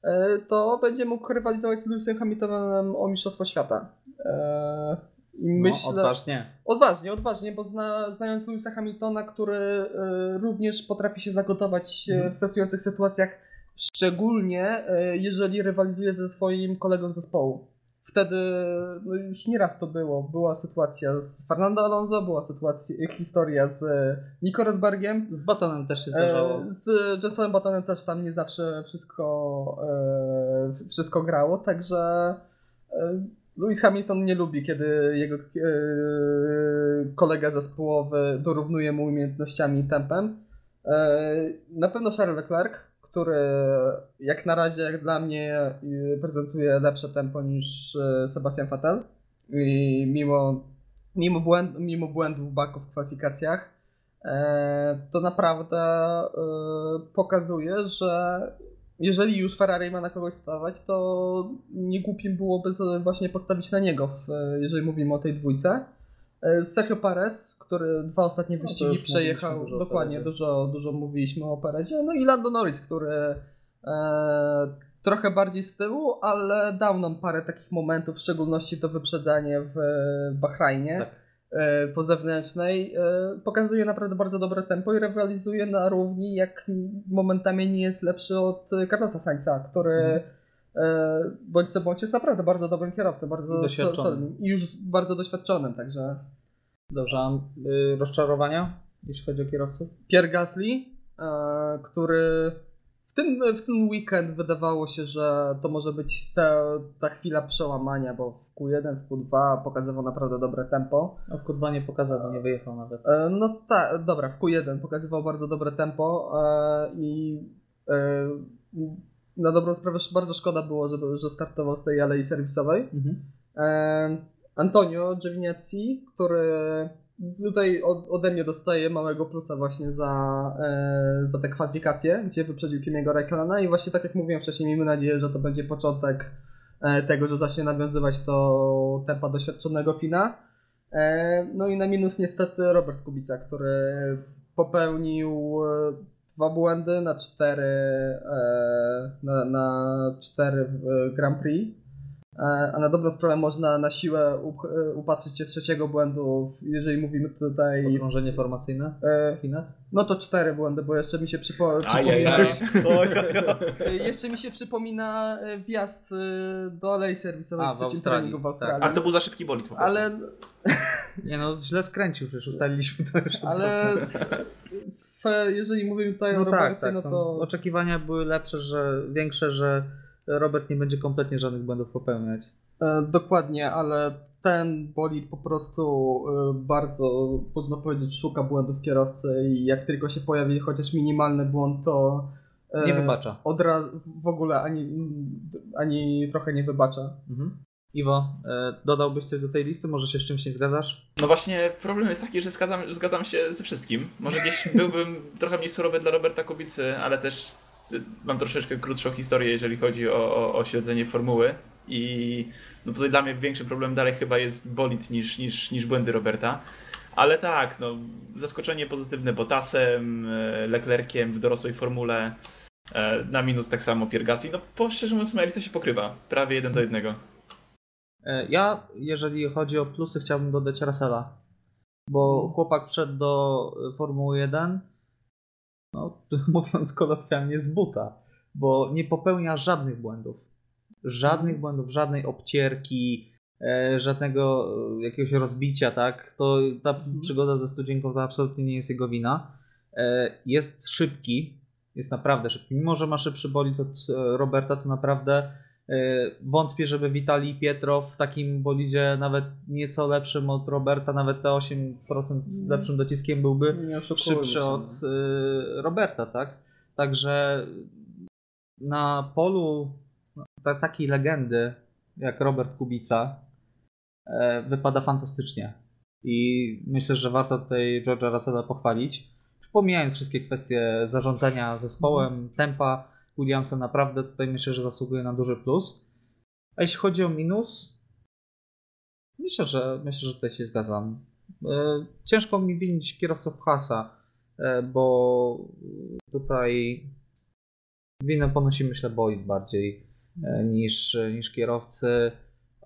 e, to będzie mógł rywalizować z Lewisem Hamiltonem o mistrzostwo świata. E, No, myślę, odważnie. Odważnie, odważnie, bo zna, znając Lewisa Hamiltona, który e, również potrafi się zagotować e, Mhm. w stresujących sytuacjach, szczególnie e, jeżeli rywalizuje ze swoim kolegą zespołu. Wtedy no już nieraz to było. Była sytuacja z Fernando Alonso, była sytuacja, historia z e, Nico Rosbergiem. Z Batonem też się zdarzało. E, z Jensonem Buttonem też tam nie zawsze wszystko, wszystko grało, także Lewis Hamilton nie lubi, kiedy jego kolega zespołowy dorównuje mu umiejętnościami i tempem. Na pewno Charles Leclerc, który jak na razie, jak dla mnie, y, prezentuje lepsze tempo niż y, Sebastian Vettel. I mimo, mimo, błęd, mimo błędów baków w kwalifikacjach, e, to naprawdę e, pokazuje, że jeżeli już Ferrari ma na kogoś stawać, to nie głupim byłoby właśnie postawić na niego, jeżeli mówimy o tej dwójce. E, Sergio Perez, który dwa ostatnie No wyścigi już przejechał, dokładnie, dużo, dużo mówiliśmy o Perezie, no i Lando Norris, który e, trochę bardziej z tyłu, ale dał nam parę takich momentów, w szczególności to wyprzedzanie w Bahrajnie Tak. e, po zewnętrznej. E, pokazuje naprawdę bardzo dobre tempo i rywalizuje na równi, jak momentami nie jest lepszy od Carlosa Sainza, który Mhm. e, bądź co bądź jest naprawdę bardzo dobrym kierowcą, bardzo I solidnym i już bardzo doświadczonym, także Dobrze, a y, rozczarowania, jeśli chodzi o kierowców? Pierre Gasly, e, który w tym, w ten weekend wydawało się, że to może być ta, ta chwila przełamania, bo w Q1, w Q2 pokazywał naprawdę dobre tempo. No w Q2 nie pokazał, bo nie wyjechał nawet. E, No tak, dobra, w Q1 pokazywał bardzo dobre tempo e, i e, na dobrą sprawę bardzo szkoda było, żeby, że startował z tej alei serwisowej. Mhm. Antonio Giovinazzi, który tutaj od, ode mnie dostaje małego plusa właśnie za, e, za te kwalifikacje, gdzie wyprzedził Kimiego Raikkonena i właśnie tak jak mówiłem wcześniej, miejmy nadzieję, że to będzie początek e, tego, że zacznie nawiązywać to tempa doświadczonego Fina. E, no i na minus niestety Robert Kubica, który popełnił dwa błędy na cztery, na, na cztery Grand Prix. E, A na dobrą sprawę można na siłę e, upatrzyć się trzeciego błędu, jeżeli mówimy tutaj. Okrążenie formacyjne E, w Chinach? no to cztery błędy, bo jeszcze mi się przypo, przypomina. E, Jeszcze mi się przypomina e, wjazd e, do alei serwisowej A, w trzecim treningu w tak. Australii. A to był za szybki bolid po prostu. Ale, Nie no, źle skręcił, przecież ustaliliśmy to już. ale jeżeli mówimy tutaj o No tak, Robercie, tak. no no, to Oczekiwania były lepsze, że większe, że Robert nie będzie kompletnie żadnych błędów popełniać. E, Dokładnie, ale ten bolid po prostu e, bardzo, można powiedzieć, szuka błędów kierowcy i jak tylko się pojawi chociaż minimalny błąd, to e, Nie wybacza. Od razu w ogóle ani, ani trochę nie wybacza. Mhm. Iwo, e, dodałbyś coś do tej listy? Może się z czymś nie zgadzasz? No właśnie, problem jest taki, że zgadzam, zgadzam się ze wszystkim. Może gdzieś byłbym trochę mniej surowy dla Roberta Kubicy, ale też mam troszeczkę krótszą historię, jeżeli chodzi o, o, o śledzenie formuły. I no tutaj dla mnie większy problem dalej chyba jest bolid niż, niż, niż błędy Roberta. Ale tak, no, zaskoczenie pozytywne Bottasem, e, Leclerciem w dorosłej formule. e, Na minus tak samo Pierre Gasly. No po szczerze mówiąc, moja lista się pokrywa. Prawie jeden do jednego. E, Ja, jeżeli chodzi o plusy, chciałbym dodać Russella. Bo chłopak wszedł do e, Formuły 1, no, mówiąc kolokwialnie, z buta. Bo nie popełnia żadnych błędów. Żadnych błędów, żadnej obcierki, e, żadnego jakiegoś rozbicia, tak? To ta przygoda ze studzienką to absolutnie nie jest jego wina. Jest szybki, jest naprawdę szybki. Mimo, że ma szybszy bolid od Roberta, to naprawdę wątpię, żeby Witali Pietrow w takim bolidzie nawet nieco lepszym od Roberta, nawet te 8% lepszym dociskiem byłby szybszy się. od y, Roberta, tak? Także na polu no, ta, takiej legendy jak Robert Kubica e, wypada fantastycznie. I myślę, że warto tutaj George'a Russella pochwalić. Pomijając wszystkie kwestie zarządzania zespołem, tempa, Williamson naprawdę tutaj myślę, że zasługuje na duży plus. A jeśli chodzi o minus, myślę, że myślę, że tutaj się zgadzam. E, Ciężko mi winić kierowców Hasa, e, bo tutaj winę ponosi myślę Boyd bardziej e, niż, niż kierowcy,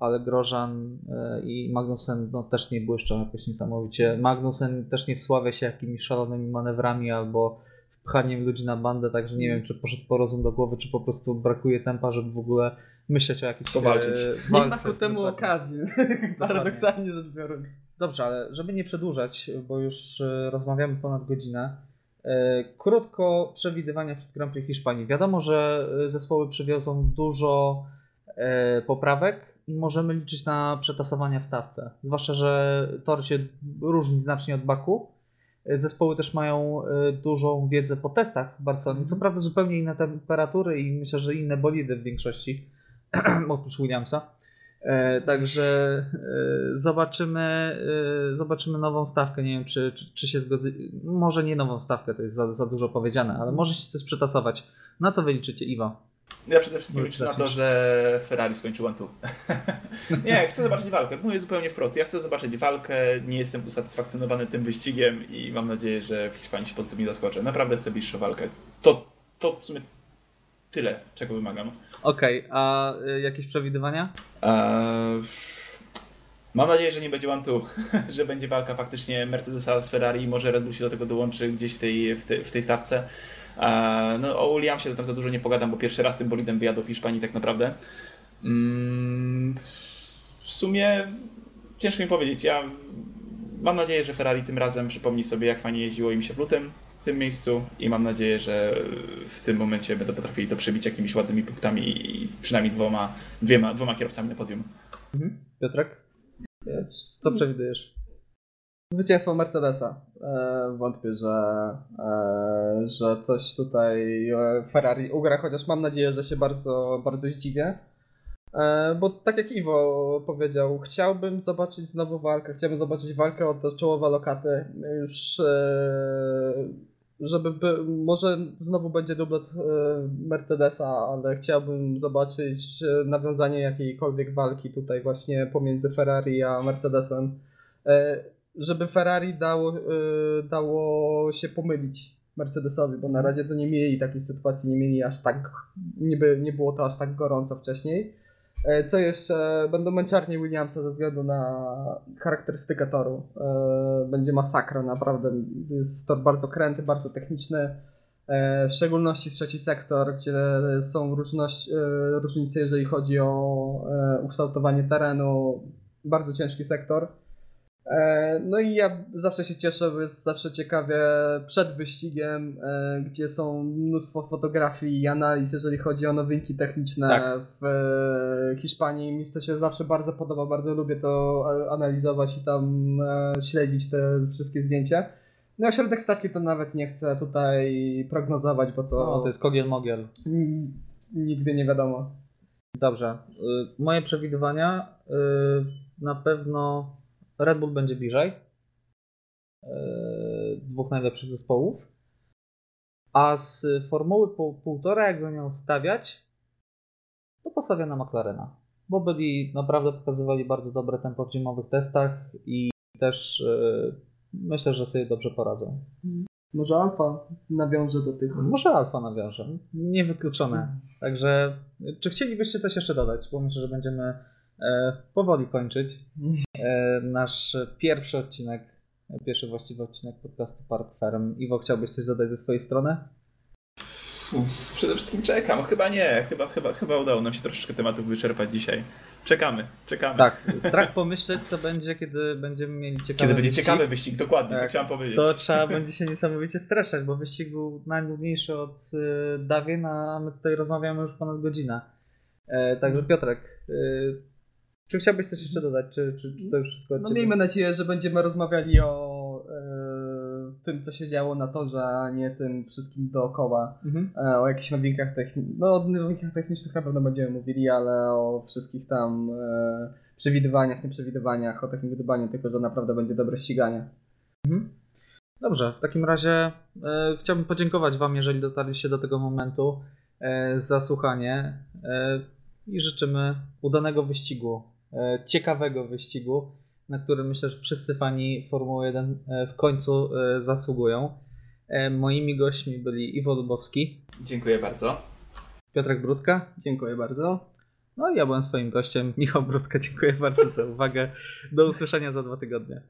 ale Grożan i Magnussen no, też nie błyszczą jakoś niesamowicie. Magnussen też nie wsławia się jakimiś szalonymi manewrami albo wpchaniem ludzi na bandę, także nie wiem, czy poszedł po rozum do głowy, czy po prostu brakuje tempa, żeby w ogóle myśleć o jakiejś Powalczyć. e, Nie ma walce. ku temu okazji, paradoksalnie rzecz biorąc. Dobrze, ale żeby nie przedłużać, bo już e, rozmawiamy ponad godzinę. e, Krótko przewidywania przed Grand Prix Hiszpanii. Wiadomo, że e, zespoły przywiozą dużo poprawek i możemy liczyć na przetasowania w stawce. Zwłaszcza, że tor się różni znacznie od Baku. Zespoły też mają e, dużą wiedzę po testach w Barcelonie. Co prawda zupełnie inne temperatury i myślę, że inne bolidy w większości, oprócz Williamsa. E, Także e, zobaczymy, zobaczymy nową stawkę. Nie wiem, czy, czy, czy się zgodzi. Może nie nową stawkę, to jest za, za dużo powiedziane, ale może się coś przetasować. Na co wy liczycie, Iwo? Ja przede wszystkim liczę na to, że Ferrari skończył one Nie, chcę zobaczyć walkę. Mówię zupełnie wprost. Ja chcę zobaczyć walkę, nie jestem usatysfakcjonowany tym wyścigiem i mam nadzieję, że w Hiszpanii się pozytywnie zaskoczę. Naprawdę chcę bliższą walkę. To, to w sumie tyle, czego wymagam. Okej, a y, jakieś przewidywania? Eee, mam nadzieję, że nie będzie one two, że będzie walka faktycznie Mercedesa z Ferrari i może Red Bull się do tego dołączy gdzieś w tej, w tej, w tej stawce. Eee, no o Williamsie tam za dużo nie pogadam, bo pierwszy raz tym bolidem wyjadą w Hiszpanii tak naprawdę. Mm, w sumie ciężko mi powiedzieć. Ja mam nadzieję, że Ferrari tym razem przypomni sobie, jak fajnie jeździło im się w lutym w tym miejscu i mam nadzieję, że w tym momencie będą potrafili to przebić jakimiś ładnymi punktami i przynajmniej dwoma, dwiema, dwoma kierowcami na podium. Mhm. Piotrek? Co przewidujesz? Zwycięstwo Mercedesa. E, wątpię, że, e, że coś tutaj e, Ferrari ugra, chociaż mam nadzieję, że się bardzo, bardzo zdziwię. Bo tak jak Iwo powiedział, chciałbym zobaczyć znowu walkę, chciałbym zobaczyć walkę o te czołowe lokaty. Już żeby by, może znowu będzie dublet Mercedesa, ale chciałbym zobaczyć nawiązanie jakiejkolwiek walki tutaj właśnie pomiędzy Ferrari a Mercedesem. E, żeby Ferrari dało, y, dało się pomylić Mercedesowi, bo na razie to nie mieli takiej sytuacji, nie mieli aż tak, nie, by, nie było to aż tak gorąco wcześniej. E, Co jeszcze? Będą męczarnie Williamsa ze względu na charakterystykę toru. E, Będzie masakra, naprawdę. Jest tor bardzo kręty, bardzo techniczny. E, W szczególności trzeci sektor, gdzie są e, różnice, jeżeli chodzi o e, ukształtowanie terenu. Bardzo ciężki sektor. E, No i ja zawsze się cieszę, bo jest zawsze ciekawie przed wyścigiem, e, gdzie są mnóstwo fotografii i analiz, jeżeli chodzi o nowinki techniczne Tak. w e, Hiszpanii. Mi to się zawsze bardzo podoba, bardzo lubię to analizować i tam śledzić te wszystkie zdjęcia. No środek stawki to nawet nie chcę tutaj prognozować, bo to, No, to jest Kogiel Mogiel. nigdy nie wiadomo. Dobrze. Y, Moje przewidywania y, na pewno Red Bull będzie bliżej y, dwóch najlepszych zespołów. A z formuły pół, półtora, jakbym miał stawiać, to postawię na McLarena. Bo byli naprawdę pokazywali bardzo dobre tempo w zimowych testach i też y, myślę, że sobie dobrze poradzą. Może Alfa nawiąże do tych Może Alfa nawiąże. Niewykluczone. Także, czy chcielibyście coś jeszcze dodać? Bo myślę, że będziemy e, powoli kończyć e, nasz pierwszy odcinek, pierwszy właściwy odcinek podcastu Park Farm. Iwo, chciałbyś coś dodać ze swojej strony? Przede wszystkim czekam. Chyba nie. Chyba, chyba, chyba udało nam się troszeczkę tematów wyczerpać dzisiaj. Czekamy, czekamy. Tak, strach pomyśleć, co będzie, kiedy będziemy mieli ciekawy Kiedy będzie wyścig. ciekawy wyścig, dokładnie, to Tak. chciałem powiedzieć. To trzeba będzie się niesamowicie streszczać, bo wyścig był najnudniejszy od y, dawien, a my tutaj rozmawiamy już ponad godzinę. E, także Piotrek, y, czy chciałbyś coś jeszcze dodać, czy, czy, czy to już wszystko No miejmy nadzieję, że będziemy rozmawiali o e, tym, co się działo na torze, a nie tym wszystkim dookoła. Mhm. E, o jakichś nowinkach technicznych. No o nowinkach technicznych na pewno będziemy mówili, ale o wszystkich tam e, przewidywaniach, nieprzewidywaniach, o takim wydybaniu tylko, że naprawdę będzie dobre ściganie. Dobrze, w takim razie e, chciałbym podziękować Wam, jeżeli dotarliście do tego momentu, e, za słuchanie i życzymy udanego wyścigu, ciekawego wyścigu, na który myślę, że wszyscy fani Formuły 1 e, w końcu e, zasługują. E, moimi gośćmi byli Iwo Lubowski, Dziękuję bardzo. Piotrek Brudka, Dziękuję bardzo. no i ja byłem swoim gościem, Michał Brudka. Dziękuję bardzo za uwagę. Do usłyszenia za dwa tygodnie.